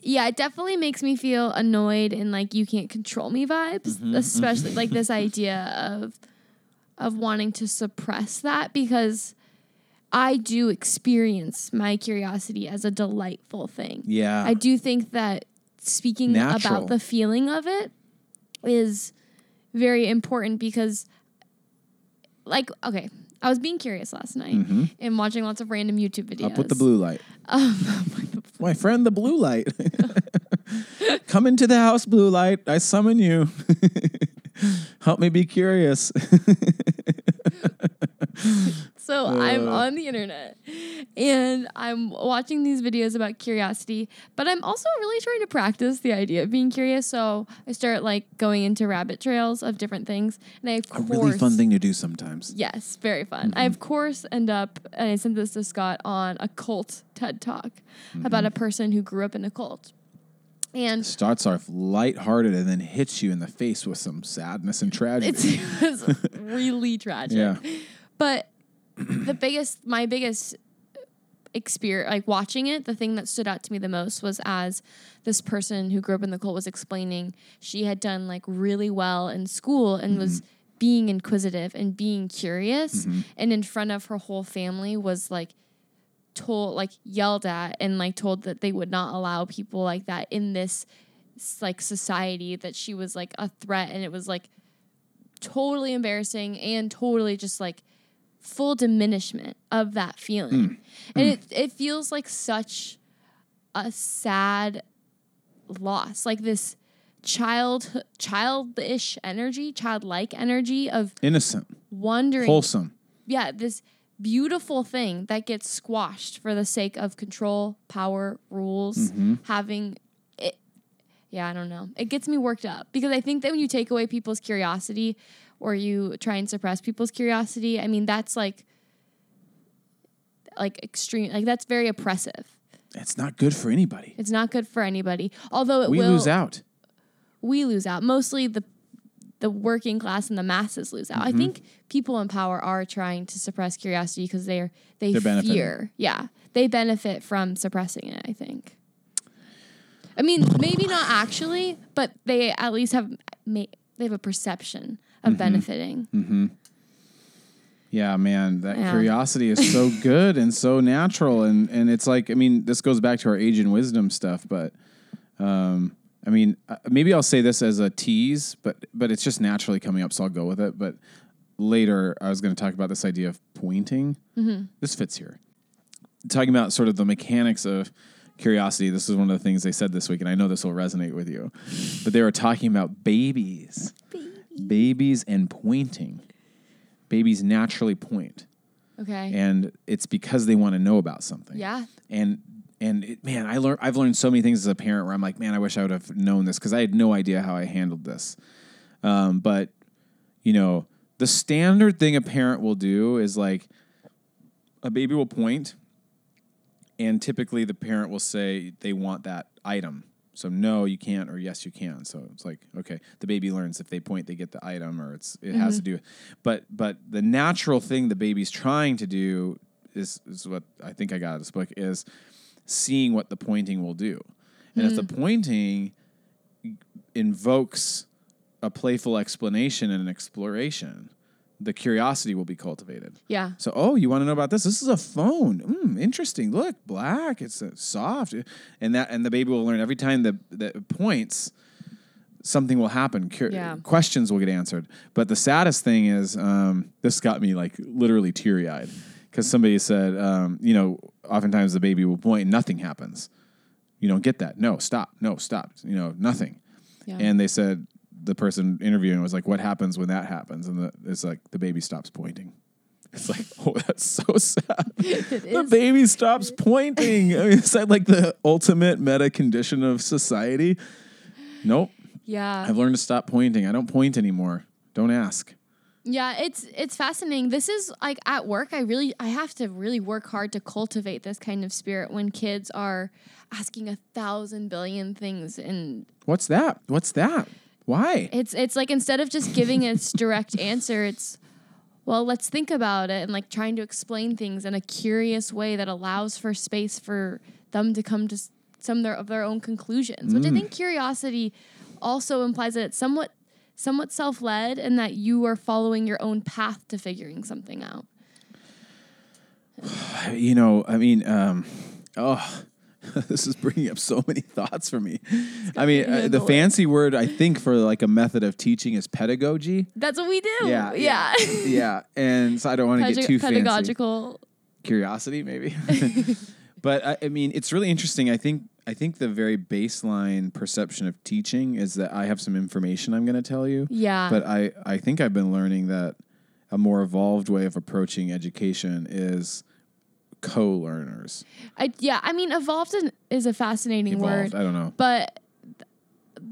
yeah, it definitely makes me feel annoyed and like you can't control me vibes, Mm-hmm, especially like this idea of of wanting to suppress that because I do experience my curiosity as a delightful thing. Yeah. I do think that speaking Natural. about the feeling of it is very important because like okay, I was being curious last night and watching lots of random YouTube videos. Mm-hmm. Up with the blue light. Um, My friend, the blue light. Come into the house, blue light. I summon you. Help me be curious. So I'm Uh. on the internet and I'm watching these videos about curiosity, but I'm also really trying to practice the idea of being curious. So I start like going into rabbit trails of different things, and I of A course really fun thing to do sometimes. Yes, very fun. I of course end up, and I sent this to Scott on a cult TED talk about a person who grew up in a cult. And Starts off lighthearted and then hits you in the face with some sadness and tragedy. it's, it was really tragic. yeah. But the biggest, my biggest experience, like watching it, the thing that stood out to me the most was as this person who grew up in the cult was explaining, she had done like really well in school and was mm-hmm. being inquisitive and being curious, mm-hmm. and in front of her whole family was like told, like yelled at, and like told that they would not allow people like that in this like society that she was like a threat and it was like totally embarrassing and totally just like full diminishment of that feeling. Mm. And mm. it it feels like such a sad loss. Like this child childish energy, childlike energy of Innocent, wondering wholesome. yeah, this beautiful thing that gets squashed for the sake of control, power, rules, mm-hmm. having it. Yeah, I don't know. It gets me worked up because I think that when you take away people's curiosity or you try and suppress people's curiosity, I mean, that's like, like extreme, like that's very oppressive. It's not good for anybody. It's not good for anybody. Although it We will, lose out. we lose out. Mostly the the working class and the masses lose out. I Mm-hmm. think people in power are trying to suppress curiosity because they're they They're fear. Yeah, they benefit from suppressing it. I think. I mean, maybe not actually, but they at least have they have a perception of Mm-hmm. benefiting. Yeah, man, that Yeah. curiosity is so good and so natural, and and it's like I mean, this goes back to our age and wisdom stuff, but um, I mean, uh, maybe I'll say this as a tease, but but it's just naturally coming up, so I'll go with it. But later, I was going to talk about this idea of pointing. This fits here, talking about sort of the mechanics of curiosity. This is one of the things they said this week, and I know this will resonate with you. But they were talking about babies, babies and pointing. Babies naturally point Okay. and it's because they want to know about something. Yeah. And and it, man, I learned I've learned so many things as a parent where I'm like, man, I wish I would have known this because I had no idea how I handled this. Um, but you know, the standard thing a parent will do is like a baby will point, and typically the parent will say they want that item. So no, you can't, or yes, you can. So it's like okay, the baby learns if they point, they get the item, or it's it has to mm-hmm. do. But but the natural thing the baby's trying to do is is what I think I got out of this book is seeing what the pointing will do, and if the mm. pointing invokes a playful explanation and an exploration, the curiosity will be cultivated. Yeah. So, oh, you want to know about this? This is a phone. Mm, interesting. Look, black. It's uh, soft, and that and the baby will learn every time that that points. Something will happen. Cur- Yeah. Questions will get answered. But the saddest thing is, um, this got me like literally teary eyed because somebody said, um, you know, oftentimes the baby will point and nothing happens. You don't get that. No, stop. No, stop. You know, nothing. Yeah. And they said the person interviewing was like, "What happens when that happens?" And the, it's like the baby stops pointing. It's like, oh, that's so sad. the is. baby stops pointing. I mean, is that like the ultimate meta condition of society? Nope. yeah. I've learned to stop pointing. I don't point anymore. Don't ask. Yeah, it's it's fascinating. This is like at work I really I have to really work hard to cultivate this kind of spirit when kids are asking a thousand billion things and What's that? What's that? Why? it's it's like instead of just giving its direct answer, it's well, let's think about it and like trying to explain things in a curious way that allows for space for them to come to some of their, of their own conclusions. Which I think curiosity also implies that it's somewhat somewhat self-led and that you are following your own path to figuring something out. you know, I mean, um, oh, this is bringing up so many thoughts for me. I mean, uh, the fancy word I think for like a method of teaching is pedagogy. That's what we do. Yeah, Yeah. yeah, and so I don't want to get Pedag- too fancy. pedagogical. Curiosity, maybe. but I, I mean, it's really interesting. I think I think the very baseline perception of teaching is that I have some information I'm going to tell you. Yeah. But I, I think I've been learning that a more evolved way of approaching education is co-learners. I, yeah, I mean, evolved is- is a fascinating Evolved. word. I don't know. But th-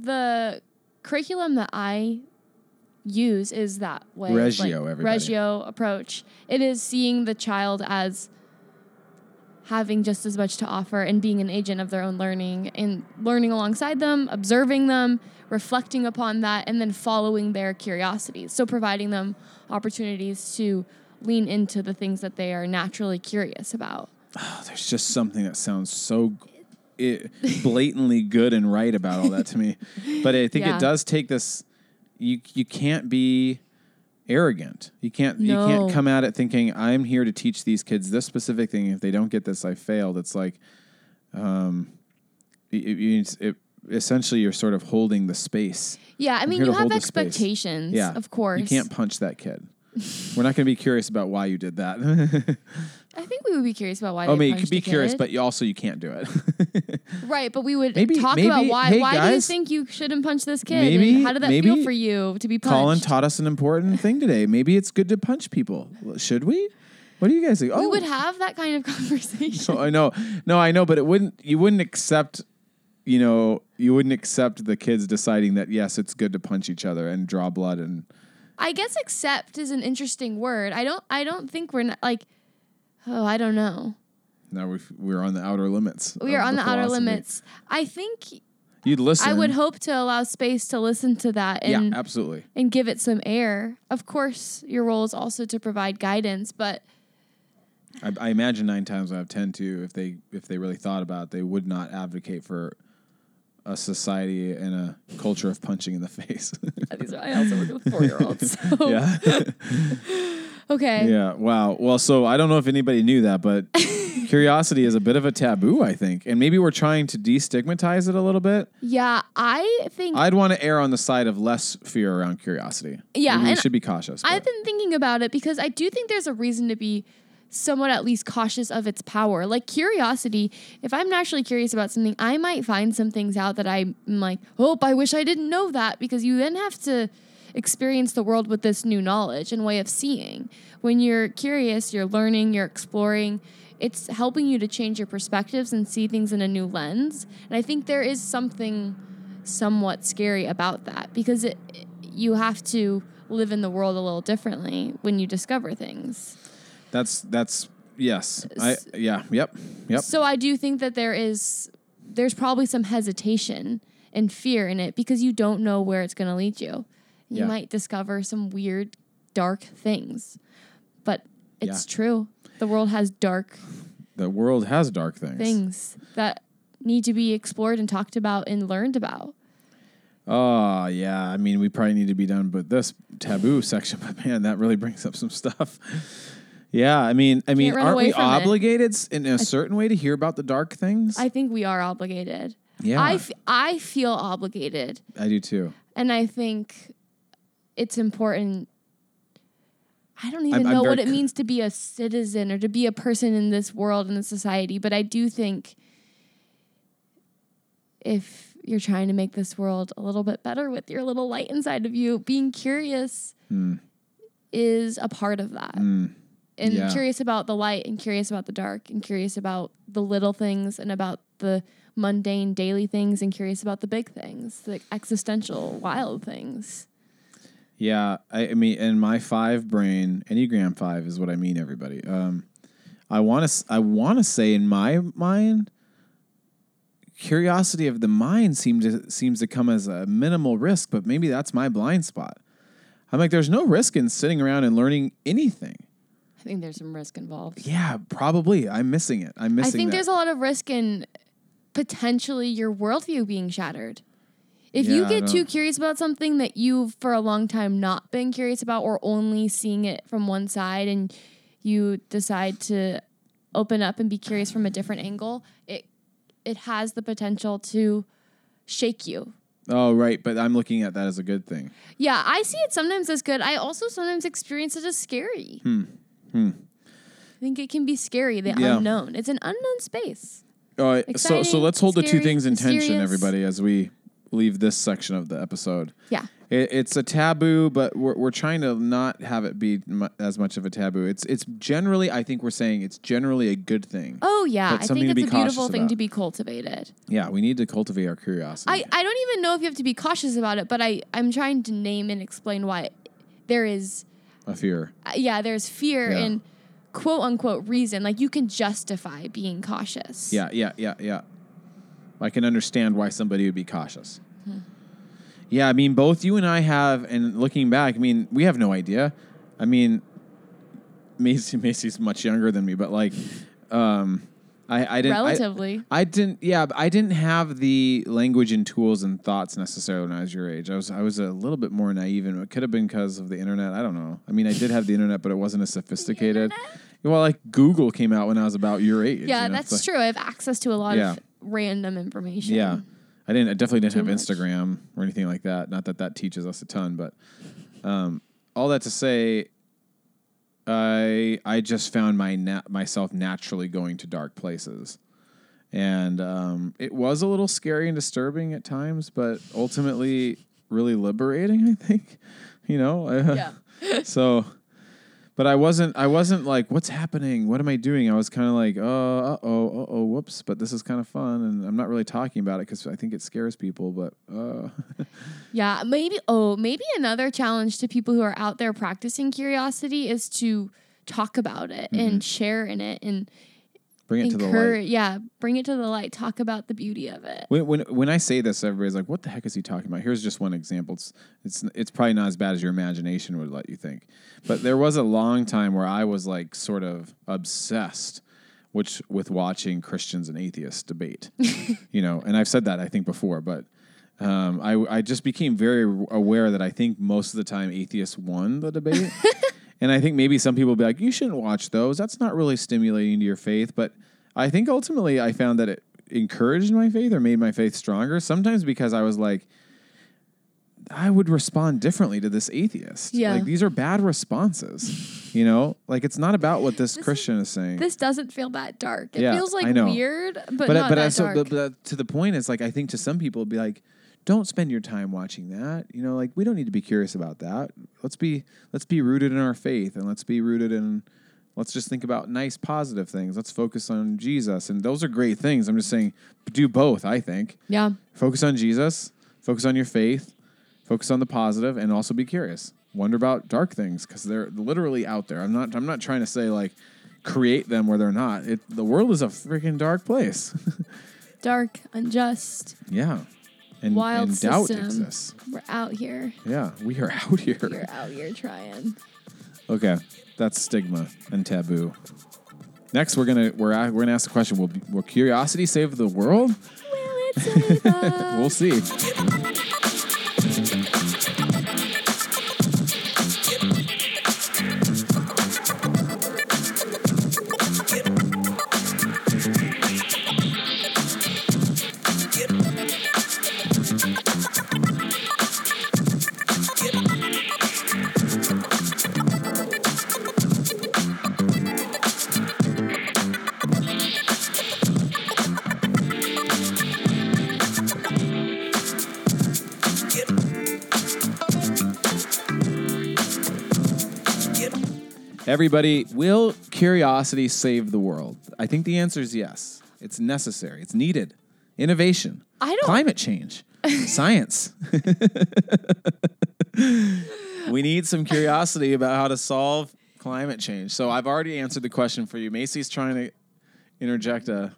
the curriculum that I use is that way. Reggio, like, everybody. Reggio approach. It is seeing the child as having just as much to offer and being an agent of their own learning and learning alongside them, observing them, reflecting upon that, and then following their curiosities. So providing them opportunities to lean into the things that they are naturally curious about. There's just something that sounds so it, blatantly good and right about all that to me. But I think Yeah. it does take this. You you can't be arrogant. You can't you can't come at it thinking I'm here to teach these kids this specific thing. If they don't get this, I failed. It's like, um, it, it, it- essentially you're sort of holding the space. Yeah, I mean, you have hold the space. expectations, Yeah, of course. You can't punch that kid. We're not going to be curious about why you did that. I think we would be curious about why. oh, they mean, you could be curious, kid. but you also you can't do it. right. But we would Maybe- talk about why. hey, why do you think you shouldn't punch this kid? maybe- how did that maybe feel for you to be punched? Colin taught us an important thing today. Maybe it's good to punch people. Should we? What do you guys think? we Oh, would have that kind of conversation. so I know. No, I know, but it wouldn't. You wouldn't accept. You know, you wouldn't accept the kids deciding that yes, it's good to punch each other and draw blood and. I guess accept is an interesting word. I don't. I don't think we're not like. Oh, I don't know. Now we've, we're on the outer limits. We are on the, outer limits. I think. You'd listen. I would hope to allow space to listen to that Yeah, and absolutely. and give it some air. Of course, your role is also to provide guidance, but I, I imagine nine times out of ten too, if they if they really thought about it, they would not advocate for a society and a culture of punching in the face. these are, I also work with four year olds. So. yeah. Okay. yeah. Wow. Well, so I don't know if anybody knew that, but curiosity is a bit of a taboo, I think. And maybe we're trying to destigmatize it a little bit. Yeah, I think I'd want to err on the side of less fear around curiosity. Yeah, Maybe we should be cautious. I've been thinking about it because I do think there's a reason to be somewhat at least cautious of its power. Like curiosity, if I'm naturally curious about something, I might find some things out that I'm like, oh, I wish I didn't know that because you then have to experience the world with this new knowledge and way of seeing. When you're curious, you're learning, you're exploring. It's helping you to change your perspectives and see things in a new lens. And I think there is something somewhat scary about that because it, you have to live in the world a little differently when you discover things. That's that's yes. I yeah. Yep. Yep. So I do think that there is there's probably some hesitation and fear in it because you don't know where it's going to lead you. You Yeah. might discover some weird dark things. But it's Yeah. true. The world has dark The world has dark things. things that need to be explored and talked about and learned about. Oh yeah. I mean, we probably need to be done with this taboo section, but man, that really brings up some stuff. Yeah, I mean, I mean, run aren't away we from it. obligated s- in a certain way to hear about the dark things? I think we are obligated. yeah, I, f- I feel obligated. I do too. And I think it's important. I don't even I'm- I'm know what very it means to be a citizen or to be a person in this world and this society, but I do think if you're trying to make this world a little bit better with your little light inside of you, being curious Hmm. is a part of that. And Yeah. curious about the light and curious about the dark and curious about the little things and about the mundane daily things and curious about the big things, the existential wild things. Yeah, I, I mean, in my five brain, Enneagram five is what I mean. Everybody, um, I want to, I want to say in my mind, curiosity of the mind seems to seems to come as a minimal risk, but maybe that's my blind spot. I'm like, there's no risk in sitting around and learning anything. I think there's some risk involved. Yeah, probably. I'm missing it. I'm missing. I think that. there's a lot of risk in potentially your worldview being shattered. If Yeah, you get too curious about something that you've for a long time not been curious about or only seeing it from one side and you decide to open up and be curious from a different angle, it it has the potential to shake you. Oh, right. But I'm looking at that as a good thing. Yeah, I see it sometimes as good. I also sometimes experience it as scary. Hmm. I think it can be scary, the Hmm. Yeah. unknown. It's an unknown space. All right. So, so let's hold the two things in tension, mysterious. everybody, as we leave this section of the episode. Yeah. It, it's a taboo, but we're, we're trying to not have it be mu- as much of a taboo. It's it's generally, I think we're saying it's generally a good thing. Oh yeah, I think it's be a beautiful thing about. to be cultivated. Yeah, we need to cultivate our curiosity. I, I don't even know if you have to be cautious about it, but I I'm trying to name and explain why there is a fear. uh, yeah there's fear Yeah. and quote unquote reason like you can justify being cautious. Yeah, yeah, yeah, yeah. I can understand why somebody would be cautious. Yeah, I mean, both you and I have, and looking back, I mean, we have no idea. I mean, Macy Macy's much younger than me, but like, um, I I didn't I- Relatively. I didn't. Yeah, I didn't have the language and tools and thoughts necessarily when I was your age. I was I was a little bit more naive, and it could have been because of the internet. I don't know. I mean, I did have the internet, but it wasn't as sophisticated. Well, like Google came out when I was about your age. yeah, you know, that's like- true. I have access to a lot Yeah. of random information. Yeah, I didn't. I definitely didn't Too have much. Instagram or anything like that. Not that that teaches us a ton, but um, all that to say, I I just found my na- myself naturally going to dark places, and um, it was a little scary and disturbing at times, but ultimately really liberating. I think, you know. Yeah. so. But I wasn't. I wasn't like, "What's happening? What am I doing?" I was kind of like, "Uh, uh oh, uh oh, whoops!" But this is kind of fun, and I'm not really talking about it because I think it scares people. But uh, Yeah, maybe oh, maybe another challenge to people who are out there practicing curiosity is to talk about it Mm-hmm. and share in it and Bring it to the light. Yeah, bring it to the light. Talk about the beauty of it. When, when when I say this, everybody's like, "What the heck is he talking about?" Here's just one example. It's it's it's probably not as bad as your imagination would let you think, but there was a long time where I was like sort of obsessed, which with watching Christians and atheists debate, you know. And I've said that I think before, but um, I I just became very aware that I think most of the time atheists won the debate. And I think maybe some people will be like, you shouldn't watch those. That's not really stimulating to your faith. But I think ultimately I found that it encouraged my faith or made my faith stronger. Sometimes because I was like, I would respond differently to this atheist. Yeah. Like these are bad responses. you know? Like it's not about what this, Christian is saying. This doesn't feel that dark. It Yeah, feels like weird, but, but not but, that I- so, dark. but, but to the point is like I think to some people it'd be like, don't spend your time watching that. You know, like we don't need to be curious about that. Let's be let's be rooted in our faith and let's be rooted in let's just think about nice positive things. Let's focus on Jesus. And those are great things. I'm just saying do both, I think. yeah. Focus on Jesus, focus on your faith, focus on the positive, and also be curious. Wonder about dark things because they're literally out there. I'm not. I'm not trying to say like create them where they're not. It, the world is a freaking dark place. Dark, unjust. yeah, and, Wild and doubt system. exists. We're out here. Yeah, we are out here. We're out here trying. Okay, that's stigma and taboo. Next, we're gonna we're we're gonna ask the question: Will will curiosity save the world? Will it save us? We'll see. Everybody, will curiosity save the world? I think the answer is yes. It's necessary. It's needed. Innovation. I don't- Climate change. Science. we need some curiosity about how to solve climate change. So I've already answered the question for you. Macy's trying to interject a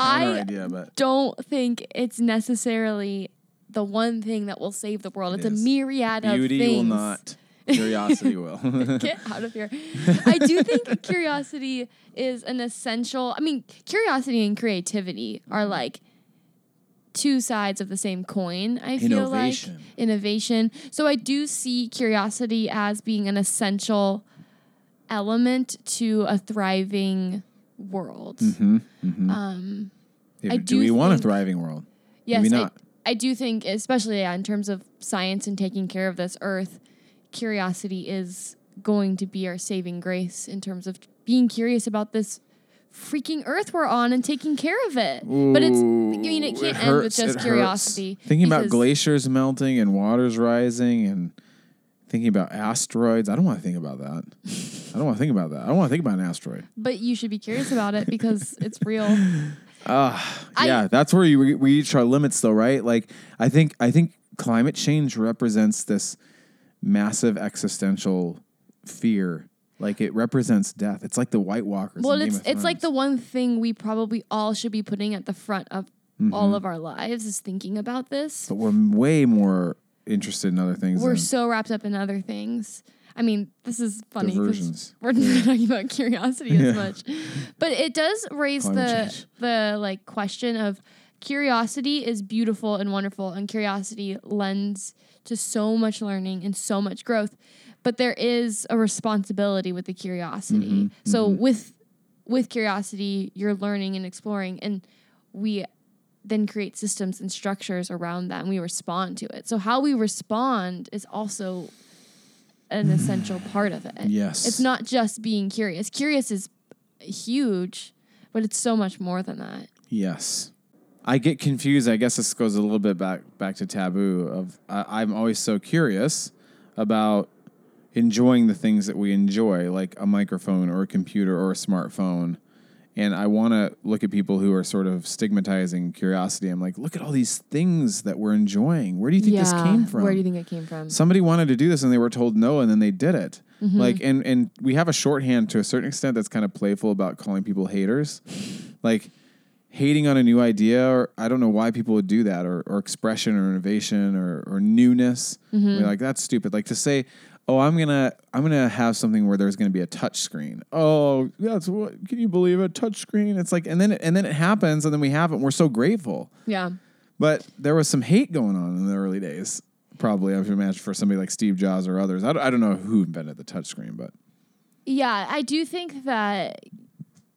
counter idea, but don't think it's necessarily the one thing that will save the world. It's a is. myriad of things. beauty will not. Curiosity will. Get out of here. I do think curiosity is an essential. I mean, curiosity and creativity are like two sides of the same coin. I feel Innovation. like innovation. So I do see curiosity as being an essential element to a thriving world. Mm-hmm. Um, If- I do, do we want a thriving world? Yes, Maybe I- I, do think, especially yeah, in terms of science and taking care of this earth, curiosity is going to be our saving grace in terms of being curious about this freaking earth we're on and taking care of it. but it's, I mean, it can't end with just it hurts. curiosity. Thinking about glaciers melting and waters rising and thinking about asteroids. I don't want to think about that. I don't want to think about that. I don't want to think about an asteroid. But you should be curious about it because it's real. Ah, I- yeah, that's where you, we reach our limits, though, right? Like, I think I think climate change represents this massive existential fear. Like it represents death. It's like the White Walkers. well, it's it's like the one thing we probably all should be putting at the front of Mm-hmm. all of our lives is thinking about this. But we're way more interested in other things. we're so wrapped up in other things. I mean, this is funny because we're not talking about curiosity as much, but it does raise Climate the change. the like question of curiosity is beautiful and wonderful, and curiosity lends to so much learning and so much growth. But there is a responsibility with the curiosity. Mm-hmm, So with with curiosity, you're learning and exploring, and we then create systems and structures around that and we respond to it. So how we respond is also an essential part of it. Yes. It's not just being curious. Curious is huge, but it's so much more than that. Yes. I get confused. I guess this goes a little bit back back to taboo of I, I'm always so curious about enjoying the things that we enjoy, like a microphone or a computer or a smartphone, And I want to look at people who are sort of stigmatizing curiosity. I'm like, look at all these things that we're enjoying. Where do you think this came from? Where do you think it came from? somebody wanted to do this and they were told no and then they did it Mm-hmm. like and and we have a shorthand to a certain extent that's kind of playful about calling people haters like hating on a new idea or i don't know why people would do that or, or expression or innovation or, or newness Mm-hmm. We're like that's stupid like to say oh i'm gonna i'm gonna have something where there's gonna be a touch screen oh that's what can you believe a touch screen it's like and then it, and then it happens and then we have it and we're so grateful yeah. but there was some hate going on in the early days. Probably, I would imagine, for somebody like Steve Jobs or others. I don't, I don't know who invented the touch screen, but Yeah, I do think that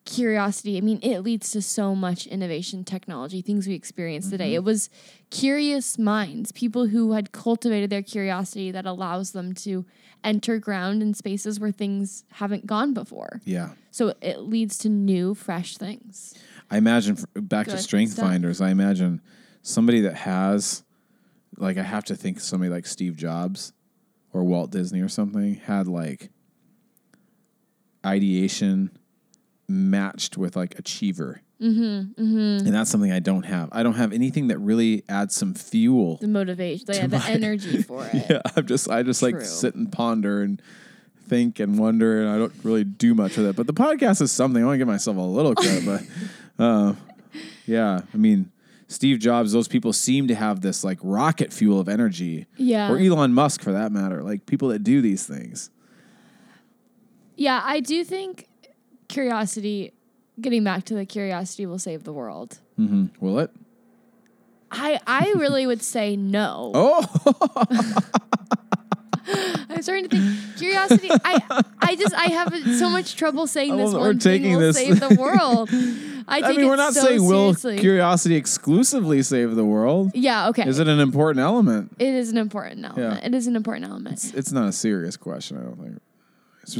curiosity, I mean, it leads to so much innovation, technology, things we experience today. Mm-hmm. It was curious minds, people who had cultivated their curiosity that allows them to enter ground in spaces where things haven't gone before. yeah. So it leads to new, fresh things. I imagine back to Strength stuff. Finders. I imagine somebody that has, like, I have to think somebody like Steve Jobs or Walt Disney or something had like ideation matched with like achiever. Mm-hmm, mm-hmm. And that's something I don't have. I don't have anything that really adds some fuel The motivation, yeah, the my- energy for it. yeah, I'm just I just like sit and ponder and think and wonder, and I don't really do much with it. But the podcast is something. I want to give myself a little credit, but uh, yeah, I mean, Steve Jobs, those people seem to have this like rocket fuel of energy, Yeah. or Elon Musk for that matter, like people that do these things. Yeah, I do think curiosity, getting back to the curiosity will save the world. hmm Will it? I I really would say no. Oh, I'm starting to think curiosity. I I just I have so much trouble saying this one we're thing taking will this- save the world. I, I mean, we're not so saying will curiosity exclusively save the world. yeah, okay. Is it an important element? it is an important element. Yeah. It is an important element. It's not a serious question. I don't think.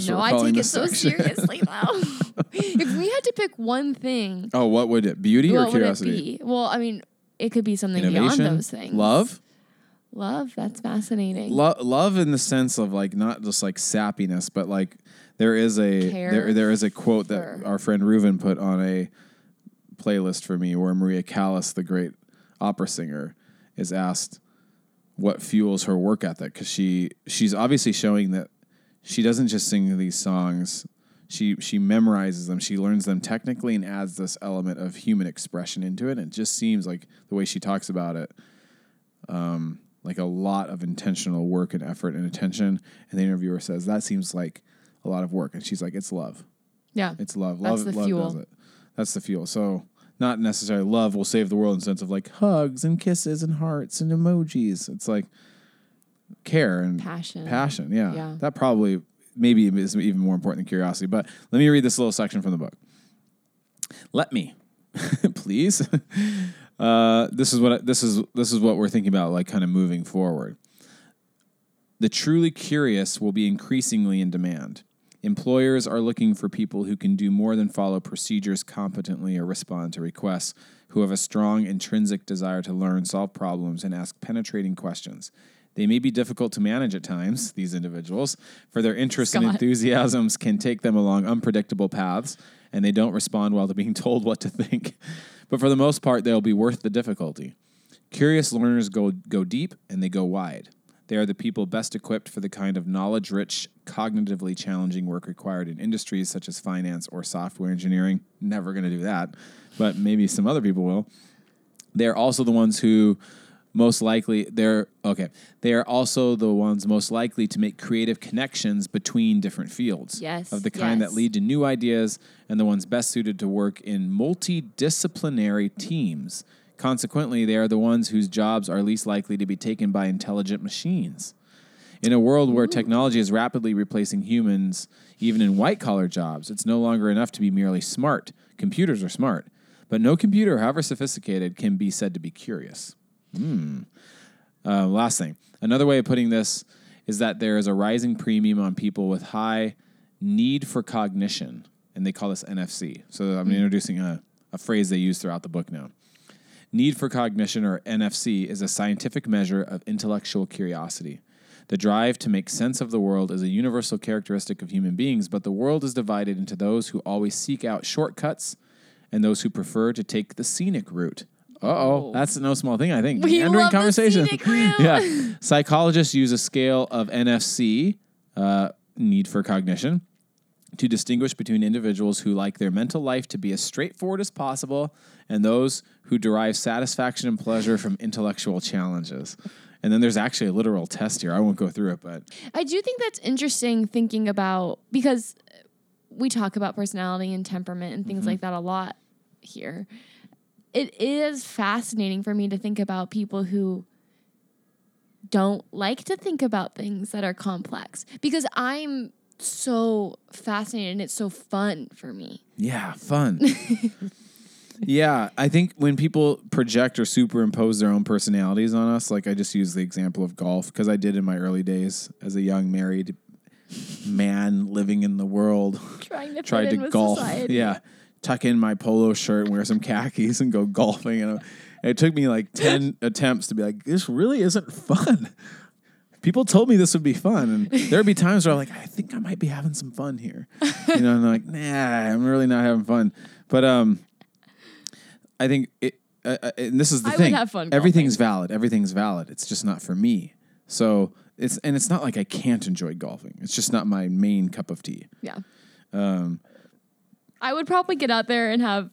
No, I take it so section. seriously though. if we had to pick one thing, Oh, what would it? Beauty or what would it curiosity? be? Well, I mean, it could be something Innovation, beyond those things. love, Love, that's fascinating. Lo- love in the sense of like not just like sappiness, but like there is a Care there there is a quote that our friend Reuven put on a playlist for me where Maria Callas, the great opera singer, is asked what fuels her work ethic because she she's obviously showing that she doesn't just sing these songs. She she memorizes them. She learns them technically and adds this element of human expression into it. And it just seems like the way she talks about it, um, like a lot of intentional work and effort and attention. And the interviewer says that seems like a lot of work, and she's like, "It's love. yeah. It's love. That's love, the love fuel. does it. That's the fuel. So not necessarily love will save the world in the sense of like hugs and kisses and hearts and emojis. It's like care and Passion. Passion, yeah. Yeah. That probably maybe is even more important than curiosity. But let me read this little section from the book. Let me, please. Uh, this is what this is. This is what we're thinking about, like kind of moving forward. The truly curious will be increasingly in demand. Employers are looking for people who can do more than follow procedures competently or respond to requests, who have a strong intrinsic desire to learn, solve problems, and ask penetrating questions. They may be difficult to manage at times, these individuals, for their interests and enthusiasms can take them along unpredictable paths, and they don't respond well to being told what to think. But for the most part, they'll be worth the difficulty. Curious learners go, go deep and they go wide. They are the people best equipped for the kind of knowledge rich, cognitively challenging work required in industries such as finance or software engineering. Never going to do that, but maybe some other people will. They're also the ones who most likely they're okay. They are also the ones most likely to make creative connections between different fields. Yes, Of the kind that lead to new ideas and the ones best suited to work in multidisciplinary teams. Consequently, they are the ones whose jobs are least likely to be taken by intelligent machines. In a world where technology is rapidly replacing humans, even in white collar jobs, it's no longer enough to be merely smart. Computers are smart, but no computer, however sophisticated, can be said to be curious. Hmm. Uh, last thing, another way of putting this is that there is a rising premium on people with high need for cognition, and they call this NFC. So I'm introducing a, a phrase they use throughout the book now. Need for cognition, or NFC, is a scientific measure of intellectual curiosity. The drive to make sense of the world is a universal characteristic of human beings, but the world is divided into those who always seek out shortcuts and those who prefer to take the scenic route. Uh oh, that's no small thing, I think. We Meandering love the conversation. scenic route. yeah. Psychologists use a scale of NFC, uh, need for cognition, to distinguish between individuals who like their mental life to be as straightforward as possible and those who derive satisfaction and pleasure from intellectual challenges. And then there's actually a literal test here. I won't go through it, but I do think that's interesting thinking about because we talk about personality and temperament and things like that a lot here. It is fascinating for me to think about people who don't like to think about things that are complex because I'm so fascinated and it's so fun for me. Yeah, fun. yeah, I think when people project or superimpose their own personalities on us, like I just use the example of golf because I did in my early days as a young married man living in the world, Trying to tried to golf. society. Yeah, tuck in my polo shirt and wear some khakis and go golfing. And it took me like 10 attempts to be like, this really isn't fun. People told me this would be fun, and there'd be times where I'm like, I think I might be having some fun here, you know. And I'm like, Nah, I'm really not having fun. But um, I think it, uh, uh, and this is the I would thing. have fun Everything's valid. Everything's valid. It's just not for me. So it's and it's not like I can't enjoy golfing. It's just not my main cup of tea. Yeah. Um, I would probably get out there and have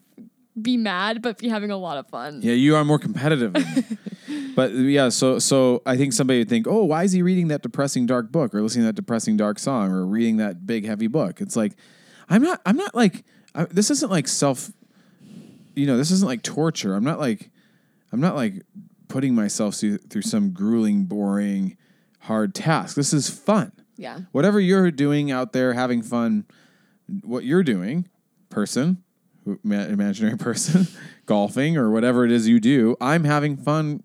be mad, but be having a lot of fun. yeah, you are more competitive. But yeah, so so I think somebody would think, oh, why is he reading that depressing dark book or listening to that depressing dark song or reading that big heavy book? It's like I'm not. I'm not like I, this. Isn't like self. You know, this isn't like torture. I'm not like. I'm not like putting myself through, through some grueling, boring, hard task. This is fun. Yeah. whatever you're doing out there having fun what you're doing person imaginary person golfing or whatever it is you do i'm having fun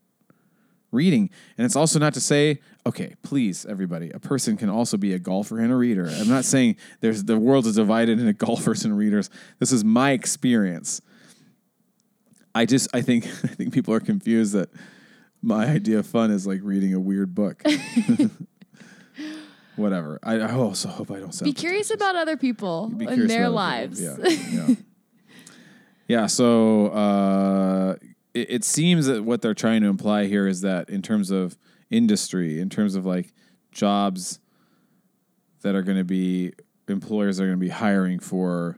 reading. And it's also not to say okay please everybody a person can also be a golfer and a reader. I'm not saying there's the world is divided into golfers and readers. This is my experience. I just i think i think people are confused that my idea of fun is like reading a weird book whatever. I, I also hope I don't sound. Be curious about other people Be and their lives. people. Yeah, yeah. yeah. So uh, it, it seems that what they're trying to imply here is that in terms of industry, in terms of like jobs that are going to be employers are going to be hiring for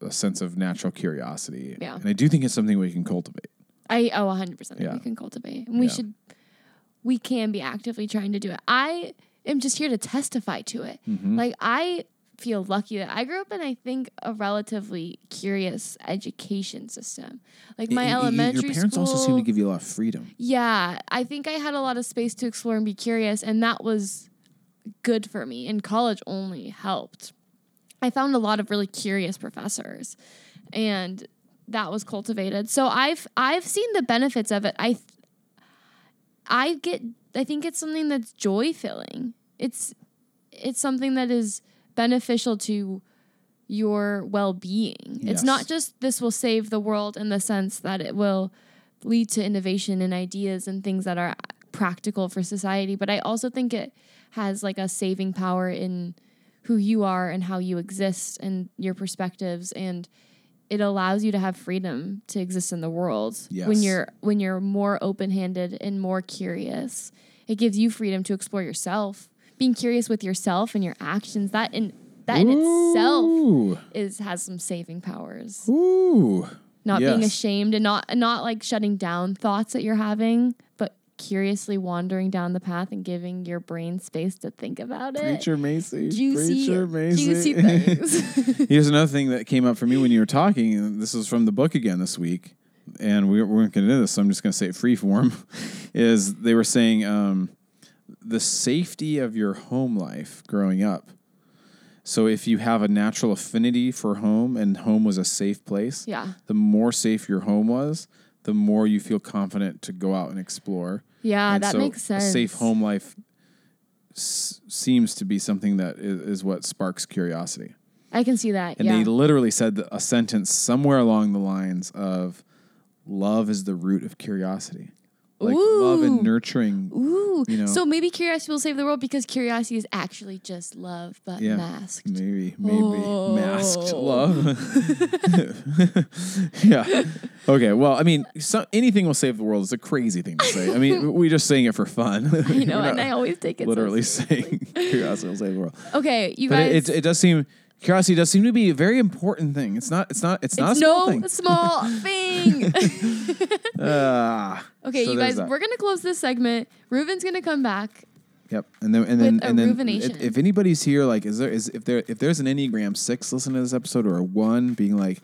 a sense of natural curiosity. Yeah. And I do think it's something we can cultivate. I oh 100% Yeah. we can cultivate. And we Yeah. should we can be actively trying to do it. I am just here to testify to it. Mm-hmm. Like I feel lucky that I grew up in I think a relatively curious education system. Like my y- elementary Your parents school also seem to give you a lot of freedom. Yeah, I think I had a lot of space to explore and be curious, and that was good for me. And college only helped. I found a lot of really curious professors, and that was cultivated. So I've I've seen the benefits of it. I th- I get I think it's something that's joy filling. It's it's something that is beneficial to your well-being. It's not just this will save the world in the sense that it will lead to innovation and ideas and things that are practical for society, but I also think it has like a saving power in who you are and how you exist and your perspectives and it allows you to have freedom to exist in the world when you're when you're more open-handed and more curious. It gives you freedom to explore yourself. Being curious with yourself and your actions that in that in itself is has some saving powers. Ooh. Not being ashamed and not not like shutting down thoughts that you're having, but curiously wandering down the path and giving your brain space to think about it. Preacher Macy. Juicy, Preacher Macy. juicy things. Here's another thing that came up for me when you were talking. And this is from the book again this week, and we we weren't going to do this, so I'm just going to say it free form. is they were saying um, the safety of your home life growing up. So if you have a natural affinity for home and home was a safe place, yeah. the more safe your home was, the more you feel confident to go out and explore. Yeah, And that so makes sense. A safe home life s- seems to be something that is, is what sparks curiosity. I can see that. And yeah. they literally said a sentence somewhere along the lines of love is the root of curiosity. Like love and nurturing. Ooh. You know. So maybe curiosity will save the world because curiosity is actually just love, but Yeah. masked. Maybe, maybe oh. masked Oh. love. yeah. Okay. Well, I mean, so, anything will save the world is a crazy thing to say. I mean, we're just saying it for fun. You know, and I always take it literally seriously. saying curiosity will save the world. Okay, you But guys. it, it, it does seem curiosity does seem to be a very important thing. It's not. It's not. It's, not a it's small no thing. small thing. Ah. okay, So you guys, that. we're gonna close this segment. Reuven's gonna come back. Yep, and then and then and then if, if anybody's here, like, is there is if there if there's an Enneagram six listening to this episode or a one being like,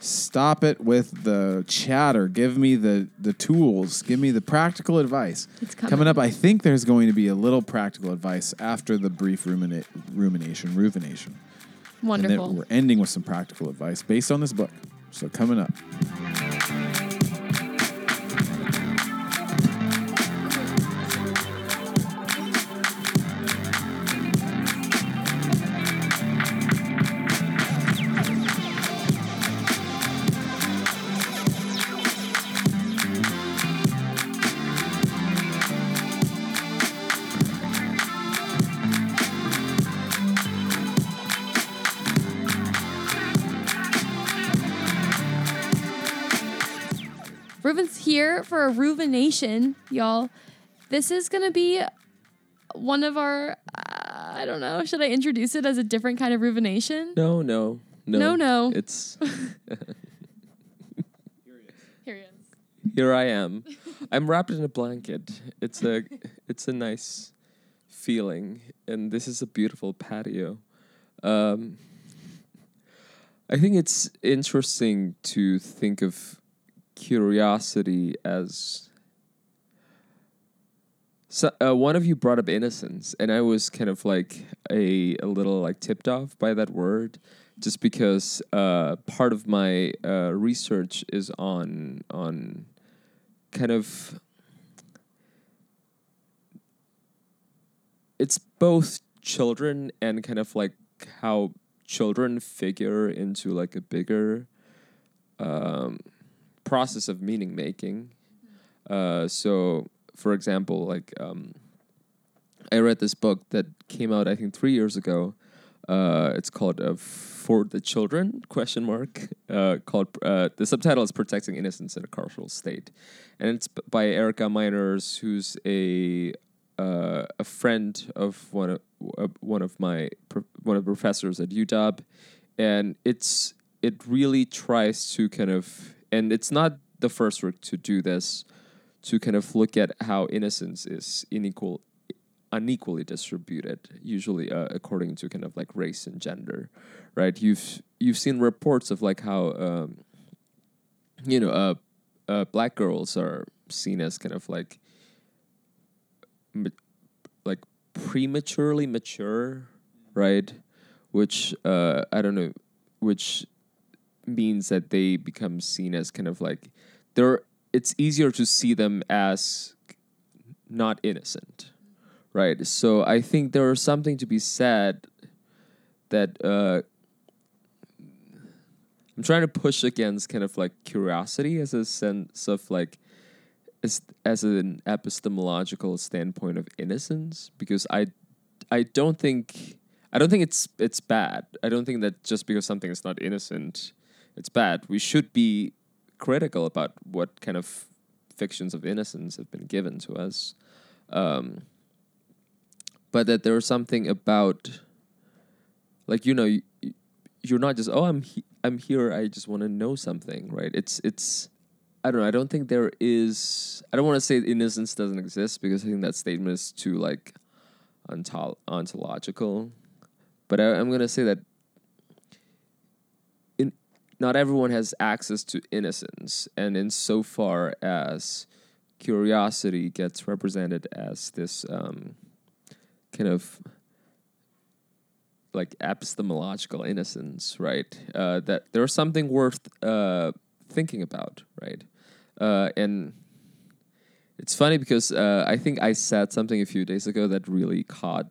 stop it with the chatter, give me the the tools, give me the practical advice. It's coming. up. I think there's going to be a little practical advice after the brief rumina- rumination, Reuvenation, and Wonderful. then we're ending with some practical advice based on this book. So coming up. Here for a Reuvenation, y'all. This is gonna be one of our. Uh, I don't know. Should I introduce it as a different kind of Reuvenation? No, no, no, No, no. It's Here he is. here. I am. I'm wrapped in a blanket. It's a it's a nice feeling, and this is a beautiful patio. Um, I think it's interesting to think of curiosity as. So, uh, one of you brought up innocence, and I was kind of like a, a little like tipped off by that word, just because uh, part of my uh, research is on on kind of it's both children and kind of like how children figure into like a bigger um, process of meaning making. Uh, so, for example, like um, I read this book that came out I think three years ago. Uh, it's called uh, "For the Children?" question mark. Uh, called uh, the subtitle is "Protecting Innocence in a Carceral State," and it's by Erica Meiners, who's a uh, a friend of one of one of my one of the professors at UW, and it's it really tries to kind of and it's not the first work to do this to kind of look at how innocence is unequal unequally distributed usually uh, according to kind of like race and gender right? You've you've seen reports of like how um, you know uh, uh, black girls are seen as kind of like like prematurely mature right? Which uh, i don't know which means that they become seen as kind of like they're it's easier to see them as not innocent right? So i think there is something to be said that uh i'm trying to push against kind of like curiosity as a sense of like as as an epistemological standpoint of innocence because i i don't think i don't think it's it's bad. I don't think that just because something is not innocent it's bad. We should be critical about what kind of fictions of innocence have been given to us. Um, but that there's something about like you know you, you're not just oh i'm he- i'm here i just want to know something right? It's it's i don't know i don't think there is i don't want to say innocence doesn't exist because i think that statement is too like ontol- ontological. But I, i'm going to say that not everyone has access to innocence and in so far as curiosity gets represented as this um, kind of like epistemological innocence, right? Uh, that there's something worth uh, thinking about, right? Uh, and it's funny because uh, I think I said something a few days ago that really caught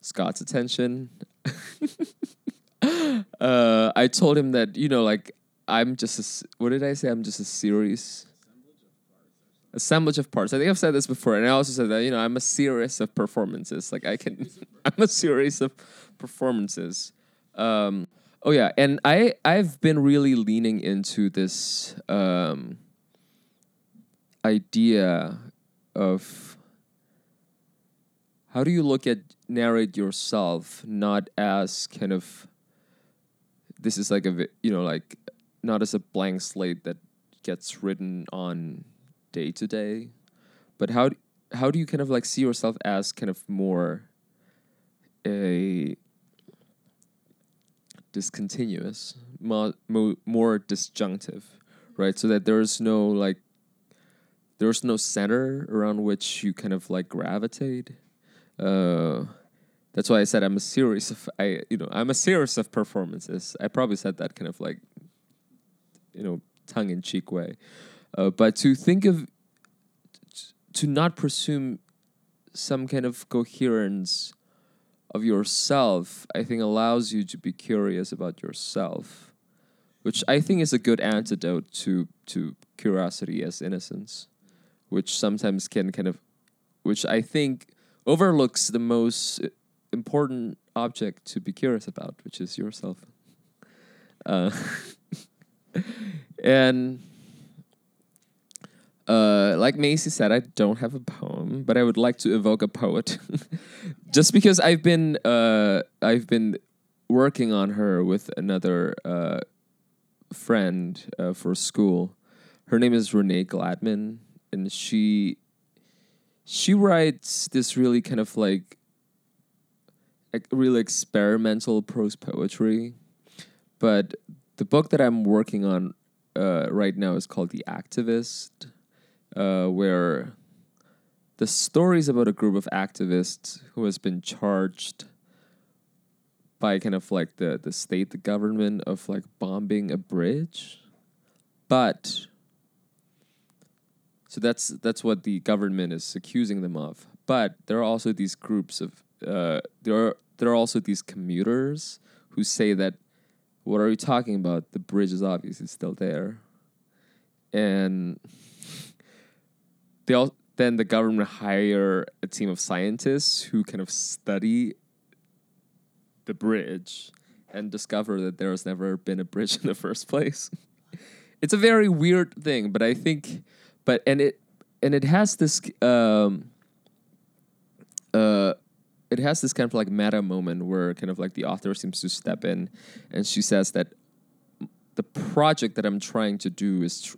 Scott's attention. uh, I told him that you know, like I'm just a, what did I say? I'm just a series. assemblage of parts. I think I've said this before, and I also said that you know I'm a series of performances. Like I can, I'm a series of performances. Um, oh yeah, and I I've been really leaning into this um, idea of how do you look at narrate yourself not as kind of this is like a you know like not as a blank slate that gets written on day to day but how d- how do you kind of like see yourself as kind of more a discontinuous more, more, more disjunctive right? So that there's no like there's no center around which you kind of like gravitate uh that's why I said I'm a series of I you know I'm a series of performances. I probably said that kind of like you know tongue in cheek way, uh, but to think of to not presume some kind of coherence of yourself, I think allows you to be curious about yourself, which I think is a good antidote to to curiosity as innocence, which sometimes can kind of, which I think overlooks the most important object to be curious about, which is yourself. Uh, and uh, like Macy said, I don't have a poem, but I would like to evoke a poet, just because I've been uh, I've been working on her with another uh, friend uh, for school. Her name is Renee Gladman, and she she writes this really kind of like like really experimental prose poetry. But the book that I'm working on uh, right now is called The Activist, uh, where the story is about a group of activists who has been charged by kind of like the, the state, the government of like bombing a bridge. But so that's that's what the government is accusing them of. But there are also these groups of uh, there are there are also these commuters who say that what are you talking about? The bridge is obviously still there, and they all then the government hire a team of scientists who kind of study the bridge and discover that there has never been a bridge in the first place. it's a very weird thing, but I think, but and it and it has this um, uh, it has this kind of like meta moment where kind of like the author seems to step in, and she says that the project that I'm trying to do is, tr-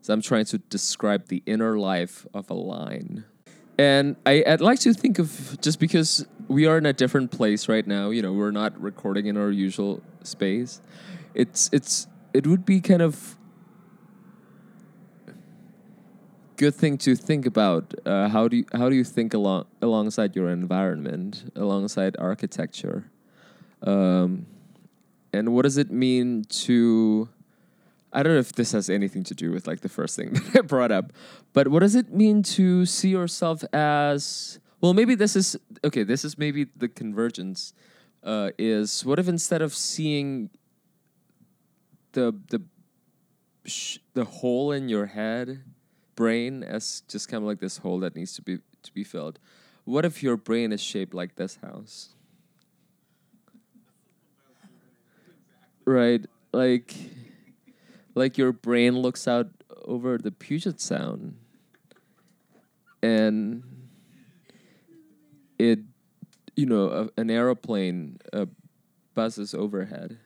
is I'm trying to describe the inner life of a line. And I, I'd like to think of just because we are in a different place right now, you know, we're not recording in our usual space. It's it's it would be kind of good thing to think about. Uh, how do you how do you think along alongside your environment, alongside architecture, um, and what does it mean to? I don't know if this has anything to do with like the first thing that I brought up, but what does it mean to see yourself as? Well, maybe this is okay. This is maybe the convergence. Uh, is what if instead of seeing the the the hole in your head brain as just kind of like this hole that needs to be to be filled. What if your brain is shaped like this house? Right, like like your brain looks out over the Puget Sound and it you know a, an aeroplane uh, buzzes overhead.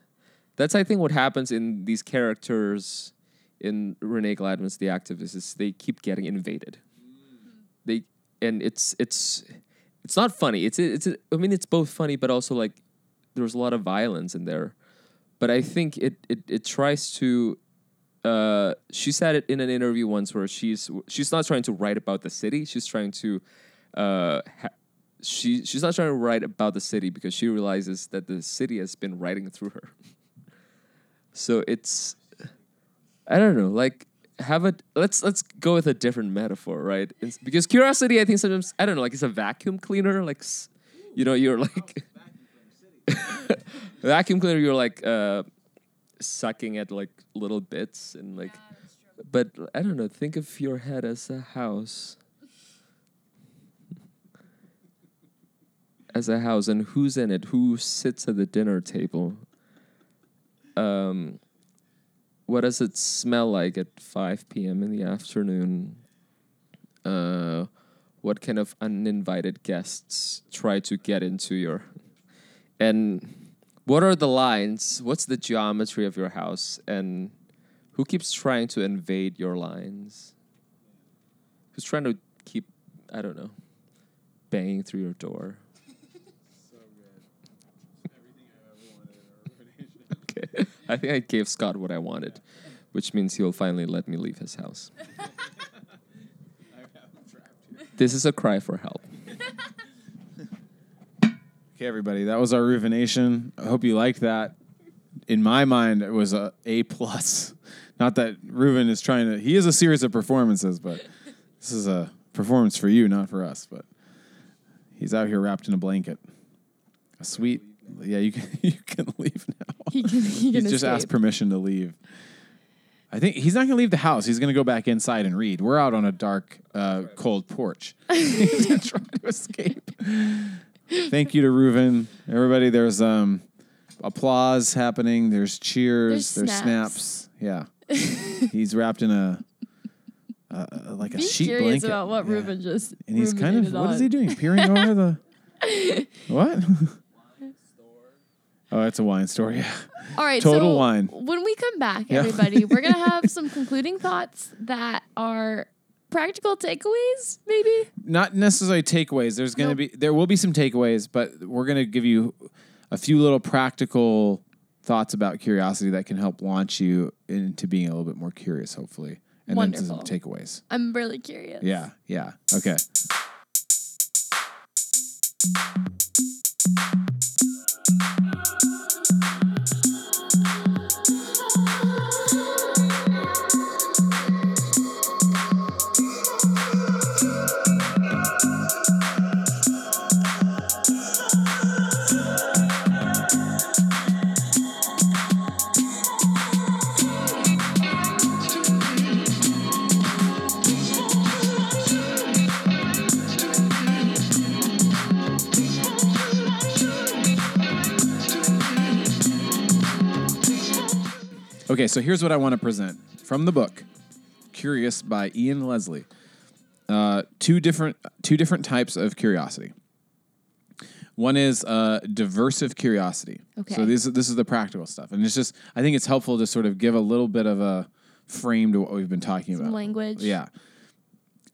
That's I think what happens in these characters in Renee Gladman's The Activist is they keep getting invaded. They and it's it's it's not funny. It's it's I mean it's both funny but also like there's a lot of violence in there. But I think it it it tries to uh, she said it in an interview once where she's she's not trying to write about the city. She's trying to uh, ha- she she's not trying to write about the city because she realizes that the city has been writing through her. so it's I don't know, like have a let's let's go with a different metaphor, right? It's, because curiosity, I think sometimes I don't know, like it's a vacuum cleaner, like you know, you're like vacuum cleaner, you're like uh, sucking at like little bits and like but I don't know. Think of your head as a house. As a house, and who's in it? Who sits at the dinner table? Um, what does it smell like at 5 p.m. in the afternoon? Uh, what kind of uninvited guests try to get into your. And what are the lines? What's the geometry of your house? And who keeps trying to invade your lines? Who's trying to keep, I don't know, banging through your door? okay. I think I gave Scott what I wanted, which means he'll finally let me leave his house. this is a cry for help. Okay, everybody, that was our Reuvenation. I hope you liked that. In my mind, it was a A plus. Not that Reuven is trying to. He is a series of performances, but this is a performance for you, not for us. But he's out here wrapped in a blanket. A sweet. Yeah, you can you can leave now. He can, he can He's just asked permission to leave. I think he's not going to leave the house. He's going to go back inside and read. We're out on a dark, uh, cold porch. he's going to try to escape. Thank you to Reuven. Everybody, there's um, applause happening. There's cheers. There's There's, snaps. snaps. Yeah. he's wrapped in a, uh, like a Be sheet curious blanket. about what Yeah. Reuven just And he's kind of, what is on. he doing? Peering over the, what? Oh, it's a wine story. Yeah. All right, Total so wine. When we come back, Yeah. everybody, we're gonna have some concluding thoughts that are practical takeaways, maybe. not necessarily takeaways. There's going to Nope. be there will be some takeaways, but we're going to give you a few little practical thoughts about curiosity that can help launch you into being a little bit more curious, hopefully, and then some takeaways. I'm really curious. Yeah, yeah, okay. Thank you. Okay, so here's what I want to present from the book, "Curious" by Ian Leslie. Uh, two different two different types of curiosity. One is uh, diversive curiosity. Okay. So this this is the practical stuff, and it's just I think it's helpful to sort of give a little bit of a frame to what we've been talking Some about. language. Yeah.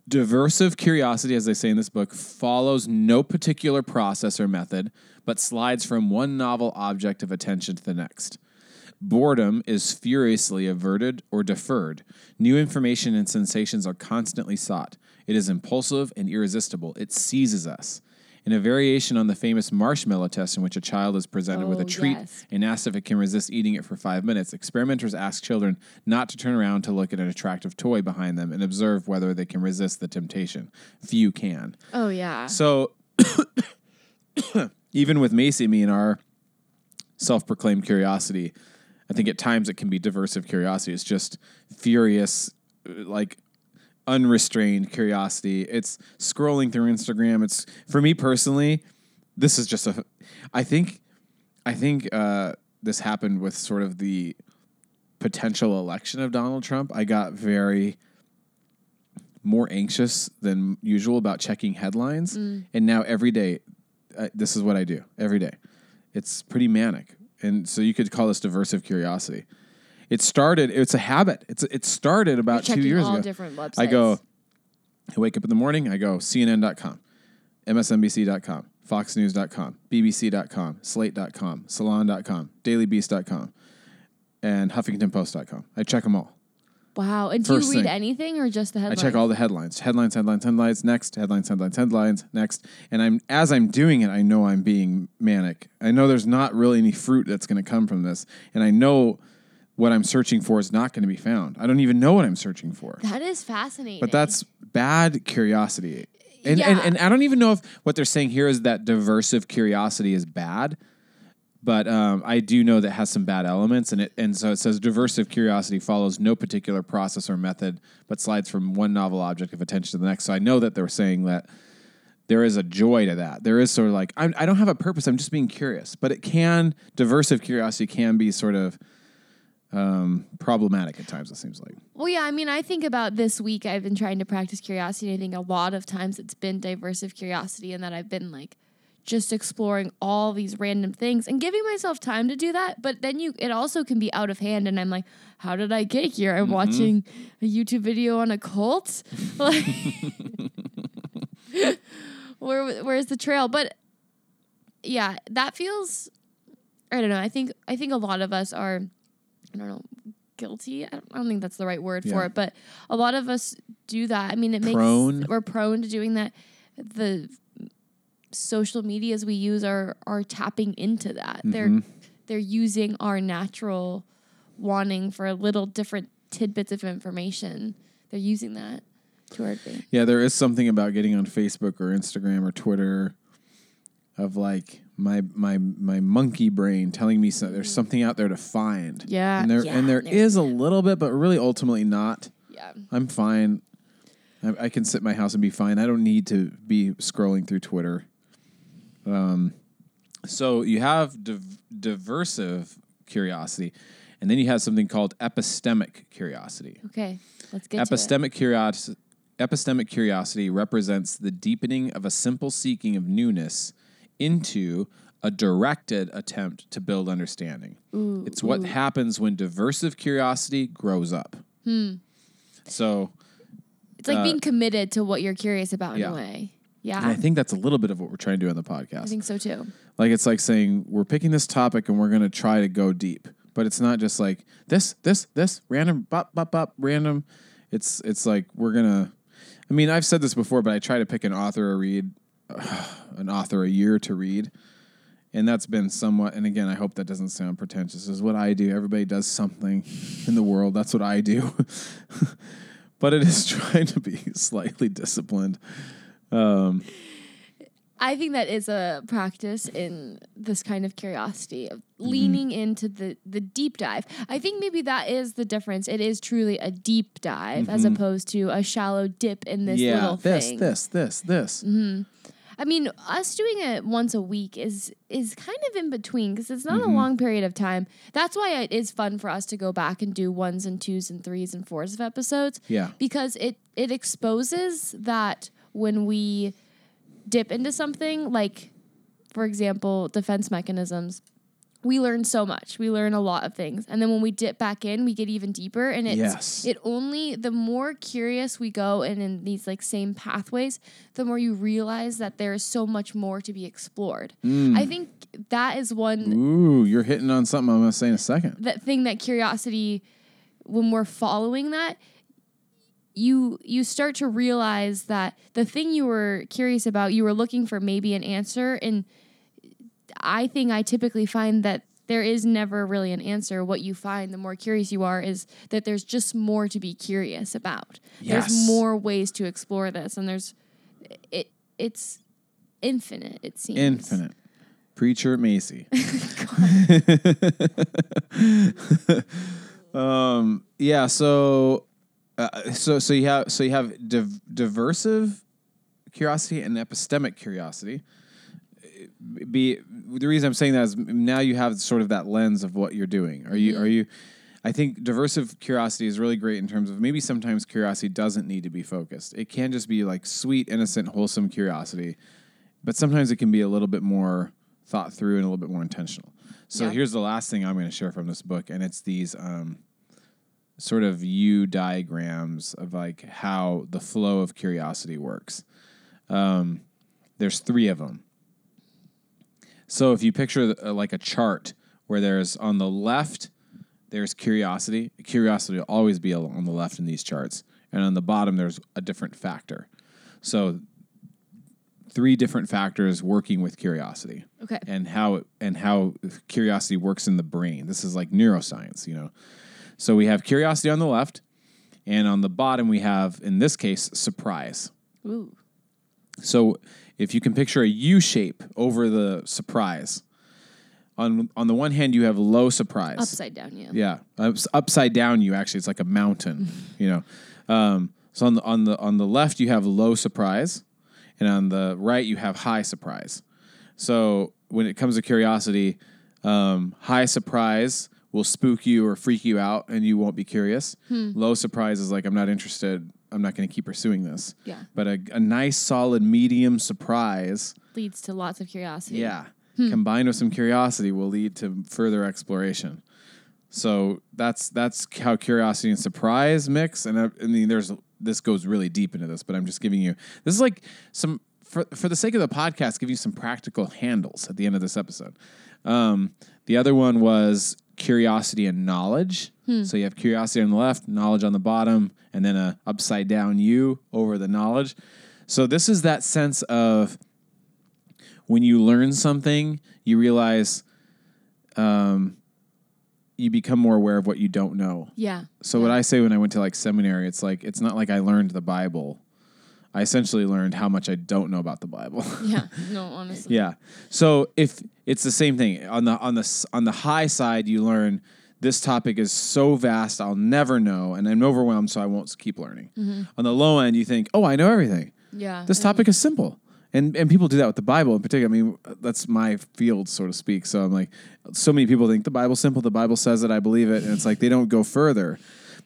Diversive curiosity, as they say in this book, follows no particular process or method, but slides from one novel object of attention to the next. Boredom is furiously averted or deferred. New information and sensations are constantly sought. It is impulsive and irresistible. It seizes us. In a variation on the famous marshmallow test, in which a child is presented with a Oh, treat yes. and asked if it can resist eating it for five minutes, experimenters ask children not to turn around to look at an attractive toy behind them and observe whether they can resist the temptation. Few can. Oh yeah. So, even with Macy, me and our self proclaimed curiosity, I think at times it can be diversive curiosity. It's just furious, like unrestrained curiosity. It's scrolling through Instagram. It's for me personally, this is just a, I think, I think uh, this happened with sort of the potential election of Donald Trump. I got very more anxious than usual about checking headlines. And now every day, uh, this is what I do every day. It's pretty manic. And so you could call this diversive curiosity. It started, it's a habit. It's it started about two years ago. different websites. I go, I wake up in the morning, I go CNN.com, MSNBC.com, FoxNews.com, BBC.com, Slate.com, Salon.com, DailyBeast.com, and HuffingtonPost.com. I check them all. Wow. And do you read thing. anything or just the headlines? I headlines? check all the headlines. Headlines, headlines, headlines, next, headlines, headlines, headlines, next. And I'm as I'm doing it, I know I'm being manic. I know there's not really any fruit that's going to come from this. And I know what I'm searching for is not going to be found. I don't even know what I'm searching for. That is fascinating. But that's bad curiosity. And, and Yeah. and I don't even know if what they're saying here is that diversive curiosity is bad. But um, I do know that has some bad elements, and it and so it says diversive curiosity follows no particular process or method, but slides from one novel object of attention to the next. So I know that they're saying that there is a joy to that. There is sort of like I'm, I don't have a purpose. I'm just being curious, but it can diversive curiosity can be sort of um, problematic at times. It seems like. Well, yeah, I mean, I think about this week I've been trying to practice curiosity. I think a lot of times it's been diversive curiosity and that I've been like just exploring all these random things and giving myself time to do that. But then you it also can be out of hand and I'm like, how did I get here? I'm mm-hmm. watching a YouTube video on a cult? Like where where's the trail? But yeah, that feels I don't know. I think I think a lot of us are I don't know, guilty. I don't, I don't think that's the right word for it, but a lot of us do that. I mean, it makes Prone. we're prone to doing that. The social medias we use are are tapping into that. They're Mm-hmm. they're using our natural wanting for a little different tidbits of information. They're using that to our advantage. Yeah, there is something about getting on Facebook or Instagram or Twitter of like my my my monkey brain telling me so, there's something out there to find. Yeah, and there yeah, and there there- is a little bit, but really ultimately not. Yeah. I'm fine. I, I can sit in my house and be fine. I don't need to be scrolling through Twitter. Um, so you have div- diversive curiosity, and then you have something called epistemic curiosity. Okay. Let's get to it. Epistemic curiosity. Epistemic curiosity represents the deepening of a simple seeking of newness into a directed attempt to build understanding. it's what happens when diversive curiosity grows up. So, It's like uh, being committed to what you're curious about in yeah. a way. Yeah. and I think that's a little bit of what we're trying to do on the podcast. I think so too. Like it's like saying we're picking this topic and we're going to try to go deep, but it's not just like this, this, this random, bop, bop, bop, random. It's it's like we're gonna. I mean, I've said this before, but I try to pick an author a read, an author a year to read, and that's been somewhat. And again, I hope that doesn't sound pretentious. This is what I do. Everybody does something in the world. That's what I do. but it is trying to be slightly disciplined. I think that is a practice in this kind of curiosity of Mm-hmm. leaning into the the deep dive. I think maybe that is the difference. It is truly a deep dive as opposed to a shallow dip in this Mm-hmm. yeah, little this, thing. this, this, this. I mean, us doing it once a week is is kind of in between because it's not Mm-hmm. a long period of time. That's why it is fun for us to go back and do ones and twos and threes and fours of episodes. Yeah. because it it exposes that when we dip into something like, for example, defense mechanisms. We learn so much. We learn a lot of things. And then when we dip back in, we get even deeper. And it's Yes. it only the more curious we go and in these like same pathways, the more you realize that there is so much more to be explored. Mm. I think that is one Ooh, you're hitting on something I'm going to say in a second. that thing that curiosity when we're following that you you start to realize that the thing you were curious about you were looking for maybe an answer and i think i typically find that there is never really an answer what you find the more curious you are is that there's just more to be curious about Yes. there's more ways to explore this and there's it it's infinite it seems Infinite. Preacher Macy. um, yeah, so uh, so so you have so you have div- diversive curiosity and epistemic curiosity. Be the reason I'm saying that is now you have sort of that lens of what you're doing. Are you are you I think diversive curiosity is really great in terms of maybe sometimes curiosity doesn't need to be focused. It can just be like sweet, innocent, wholesome curiosity but sometimes it can be a little bit more thought through and a little bit more intentional. So Yeah. here's the last thing I'm going to share from this book, and it's these um, sort of U diagrams of like how the flow of curiosity works. Um, there's three of them. So if you picture uh, like a chart where there's on the left, there's curiosity. Curiosity will always be on the left in these charts, and on the bottom there's a different factor. So three different factors working with curiosity okay and how it, and how curiosity works in the brain. This is like neuroscience, you know. So we have curiosity on the left, and on the bottom we have, in this case, surprise. Ooh. So if you can picture a U shape over the surprise, on on the one hand you have low surprise. Upside down, yeah. Yeah, Ups- upside down. You actually, it's like a mountain. you know, um, so on the on the on the left you have low surprise, and on the right you have high surprise. So when it comes to curiosity, um, high surprise will spook you or freak you out, and you won't be curious. Low surprise is like I'm not interested. I'm not going to keep pursuing this. Yeah. But a, a nice, solid, medium surprise Leads to lots of curiosity. yeah. Combined with some curiosity will lead to further exploration. So that's that's how curiosity and surprise mix. And I, I mean, there's this goes really deep into this, but I'm just giving you this is like some for for the sake of the podcast, give you some practical handles at the end of this episode. Um, the other one was curiosity and knowledge. So you have curiosity on the left, knowledge on the bottom, and then a upside down U over the knowledge. So this is that sense of when you learn something, you realize um, you become more aware of what you don't know. Yeah. So what I say when I went to like seminary, it's like it's not like I learned the Bible. I essentially learned how much I don't know about the Bible. Yeah. No, honestly. yeah. So if it's the same thing on the on the on the high side, you learn this topic is so vast I'll never know, and I'm overwhelmed, so I won't keep learning. Mm-hmm. On the low end, you think, oh, I know everything Yeah. this topic is simple. And and people do that with the Bible in particular. I mean, that's my field, so to speak. So I'm like, so many people think the Bible's simple. The Bible says it. I believe it, and it's like they don't go further.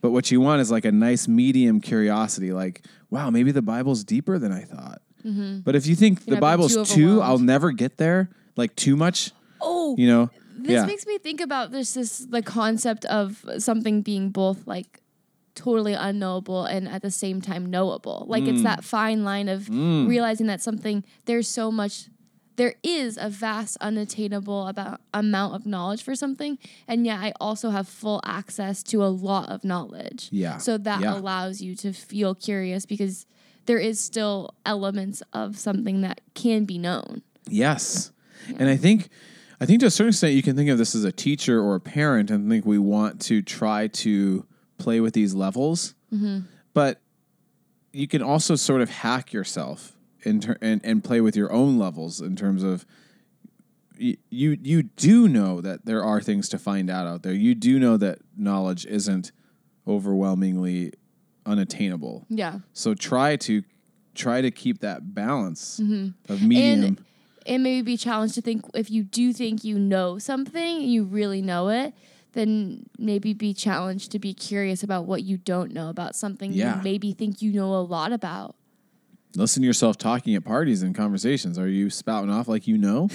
But what you want is like a nice medium curiosity. Like, wow, maybe the Bible's deeper than I thought. But if you think the not be Bible's too too, I'll never get there. Like too much, Oh, you know. this yeah, makes me think about this this the concept of something being both like totally unknowable and at the same time knowable. Like Mm. it's that fine line of realizing that something there's so much there is a vast unattainable about amount of knowledge for something and yet I also have full access to a lot of knowledge. Yeah. So that Yeah. allows you to feel curious because there is still elements of something that can be known. Yes. And I think I think to a certain extent you can think of this as a teacher or a parent and think we want to try to play with these levels. Mm-hmm. But you can also sort of hack yourself in ter- and, and play with your own levels in terms of y- you you do know that there are things to find out out there. You do know that knowledge isn't overwhelmingly unattainable. Yeah. So try to try to keep that balance mm-hmm. of medium. And it may be challenged to think if you do think you know something, you really know it, then maybe be challenged to be curious about what you don't know about something Yeah. you maybe think you know a lot about. Listen to yourself talking at parties and conversations. Are you spouting off like you know?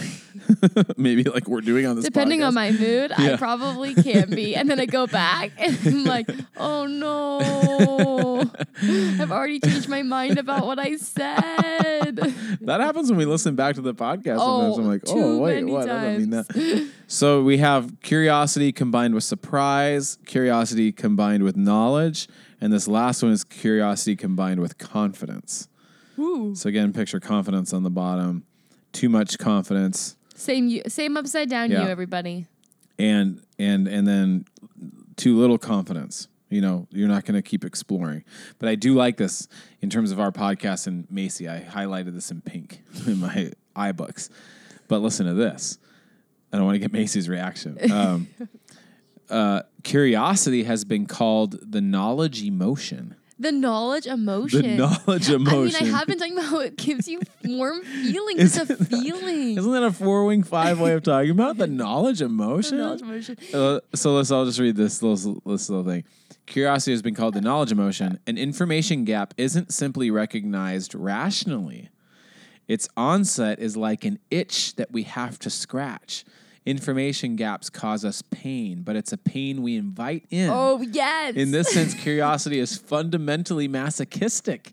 Maybe like we're doing on this. Depending on my mood, Yeah. I probably can be. And then I go back and I'm like, oh no, I've already changed my mind about what I said. that happens when we listen back to the podcast. Oh, Sometimes I'm like, oh wait, what? I don't mean that. So we have curiosity combined with surprise, curiosity combined with knowledge, and this last one is curiosity combined with confidence. Ooh. So again, picture confidence on the bottom. Too much confidence, Same, you, same upside down Yeah. you, everybody. and and and then too little confidence. You know, you're not going to keep exploring. But I do like this in terms of our podcast and Macy. I highlighted this in pink in my iBooks. But listen to this. I don't want to get Macy's reaction. Um, uh, curiosity has been called the knowledge emotion. The knowledge emotion. The knowledge emotion. I mean, I have been talking about how it gives you warm feelings. It's a feeling. Isn't that a four wing five way of talking about the knowledge emotion? The knowledge emotion. Uh, so let's. I'll just read this little this little thing. Curiosity has been called the knowledge emotion. An information gap isn't simply recognized rationally. Its onset is like an itch that we have to scratch. Information gaps cause us pain, but it's a pain we invite in. Oh yes. In this sense, curiosity is fundamentally masochistic.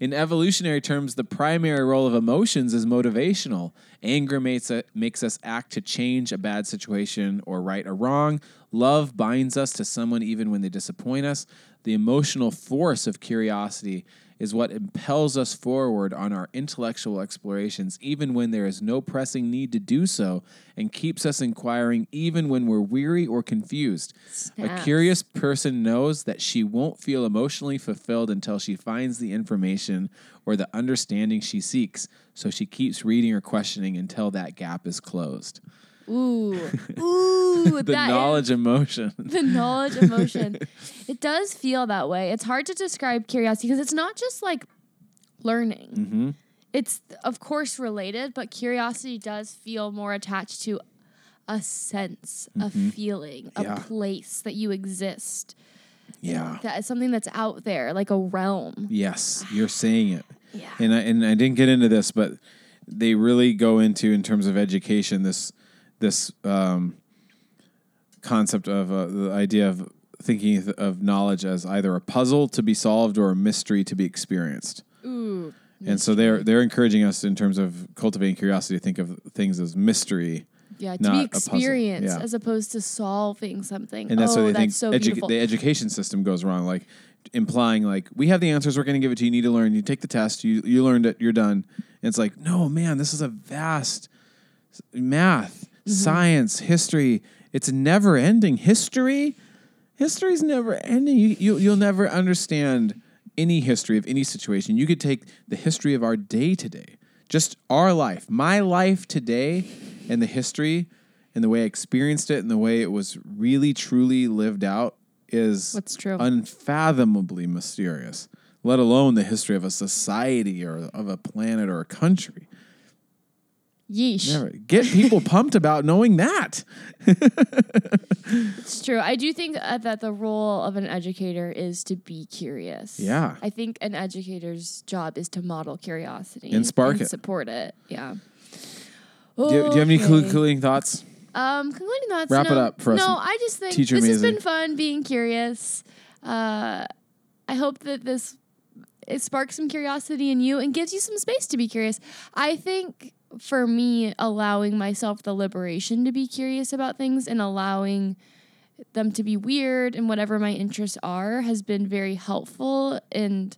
In evolutionary terms, the primary role of emotions is motivational. Anger makes, it, makes us act to change a bad situation or right a wrong. Love binds us to someone even when they disappoint us. The emotional force of curiosity is what impels us forward on our intellectual explorations, even when there is no pressing need to do so, and keeps us inquiring even when we're weary or confused. A curious person knows that she won't feel emotionally fulfilled until she finds the information or the understanding she seeks, so she keeps reading or questioning until that gap is closed. Ooh, ooh, the that is- knowledge emotion. the knowledge emotion. it does feel that way. It's hard to describe curiosity because it's not just like learning. hmm It's of course related, but curiosity does feel more attached to a sense, a feeling, a Yeah. place that you exist. Yeah. That is something that's out there, like a realm. Yes, you're saying it. Yeah. And I, and I didn't get into this, but they really go into in terms of education this this um, concept of uh, the idea of thinking of knowledge as either a puzzle to be solved or a mystery to be experienced. Ooh. And so they're they're encouraging us in terms of cultivating curiosity to think of things as mystery. Yeah, to not be experienced Yeah. as opposed to solving something. And that's oh, why they that's think so edu- the education system goes wrong, like implying like we have the answers, we're going to give it to you. You need to learn. You take the test. You you learned it. You're done. And it's like, no, man, this is a vast math, Mm-hmm. science, history. It's never ending. History, history's never ending. You, you you'll never understand any history of any situation. You could take the history of our day today, just our life, my life today, and the history and the way I experienced it and the way it was really truly lived out is What's true. unfathomably mysterious. Let alone the history of a society or of a planet or a country. Yeesh. Never get people pumped about knowing that. It's true. I do think uh, that the role of an educator is to be curious. Yeah. I think an educator's job is to model curiosity And spark it. support it. Yeah. Do you, do you have any concluding thoughts? Um, concluding thoughts. Wrap it up for us, No, I just think this has been fun being curious. Uh, I hope that this it sparks some curiosity in you and gives you some space to be curious. I think for me, allowing myself the liberation to be curious about things and allowing them to be weird and whatever my interests are has been very helpful in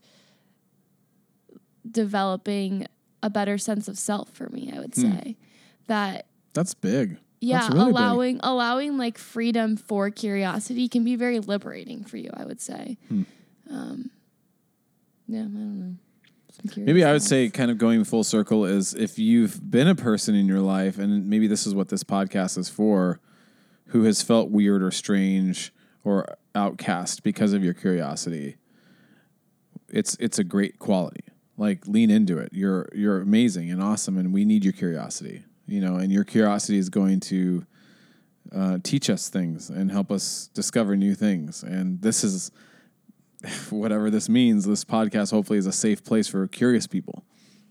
developing a better sense of self for me. I would Hmm. say that That's big. yeah That's really big. allowing allowing like freedom for curiosity can be very liberating for you i would say Hmm. um yeah i don't know Maybe I would say, kind of going full circle, is if you've been a person in your life, and maybe this is what this podcast is for, who has felt weird or strange or outcast because of your curiosity, it's it's a great quality. Like lean into it. You're you're amazing and awesome, and we need your curiosity. You know, and your curiosity is going to uh, teach us things and help us discover new things. And this is whatever this means, this podcast hopefully is a safe place for curious people.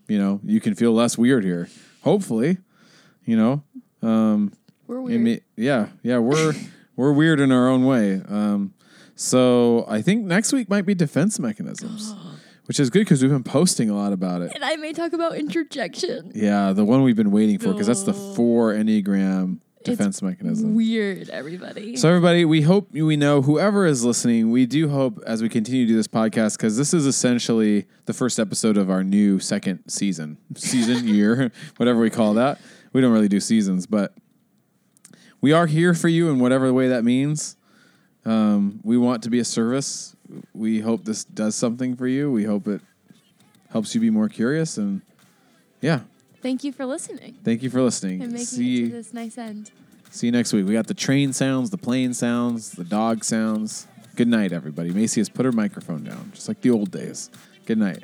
You know, you can feel less weird here. Hopefully, you know, um, we're weird may- yeah, yeah, we're we're weird in our own way. Um, so I think next week might be defense mechanisms, which is good because we've been posting a lot about it. and i may talk about introjection Yeah, the one we've been waiting for because that's the four enneagram defense mechanism. weird everybody So, everybody, we hope we know whoever is listening. We do hope as we continue to do this podcast, because this is essentially the first episode of our new second season, season, year, whatever we call that. We don't really do seasons, but we are here for you in whatever way that means. Um, we want to be a service. We hope this does something for you. We hope it helps you be more curious. And yeah, thank you for listening thank you for listening. and making See it to this nice end See you next week. We got the train sounds, the plane sounds, the dog sounds. Good night, everybody. Macy has put her microphone down, just like the old days. Good night.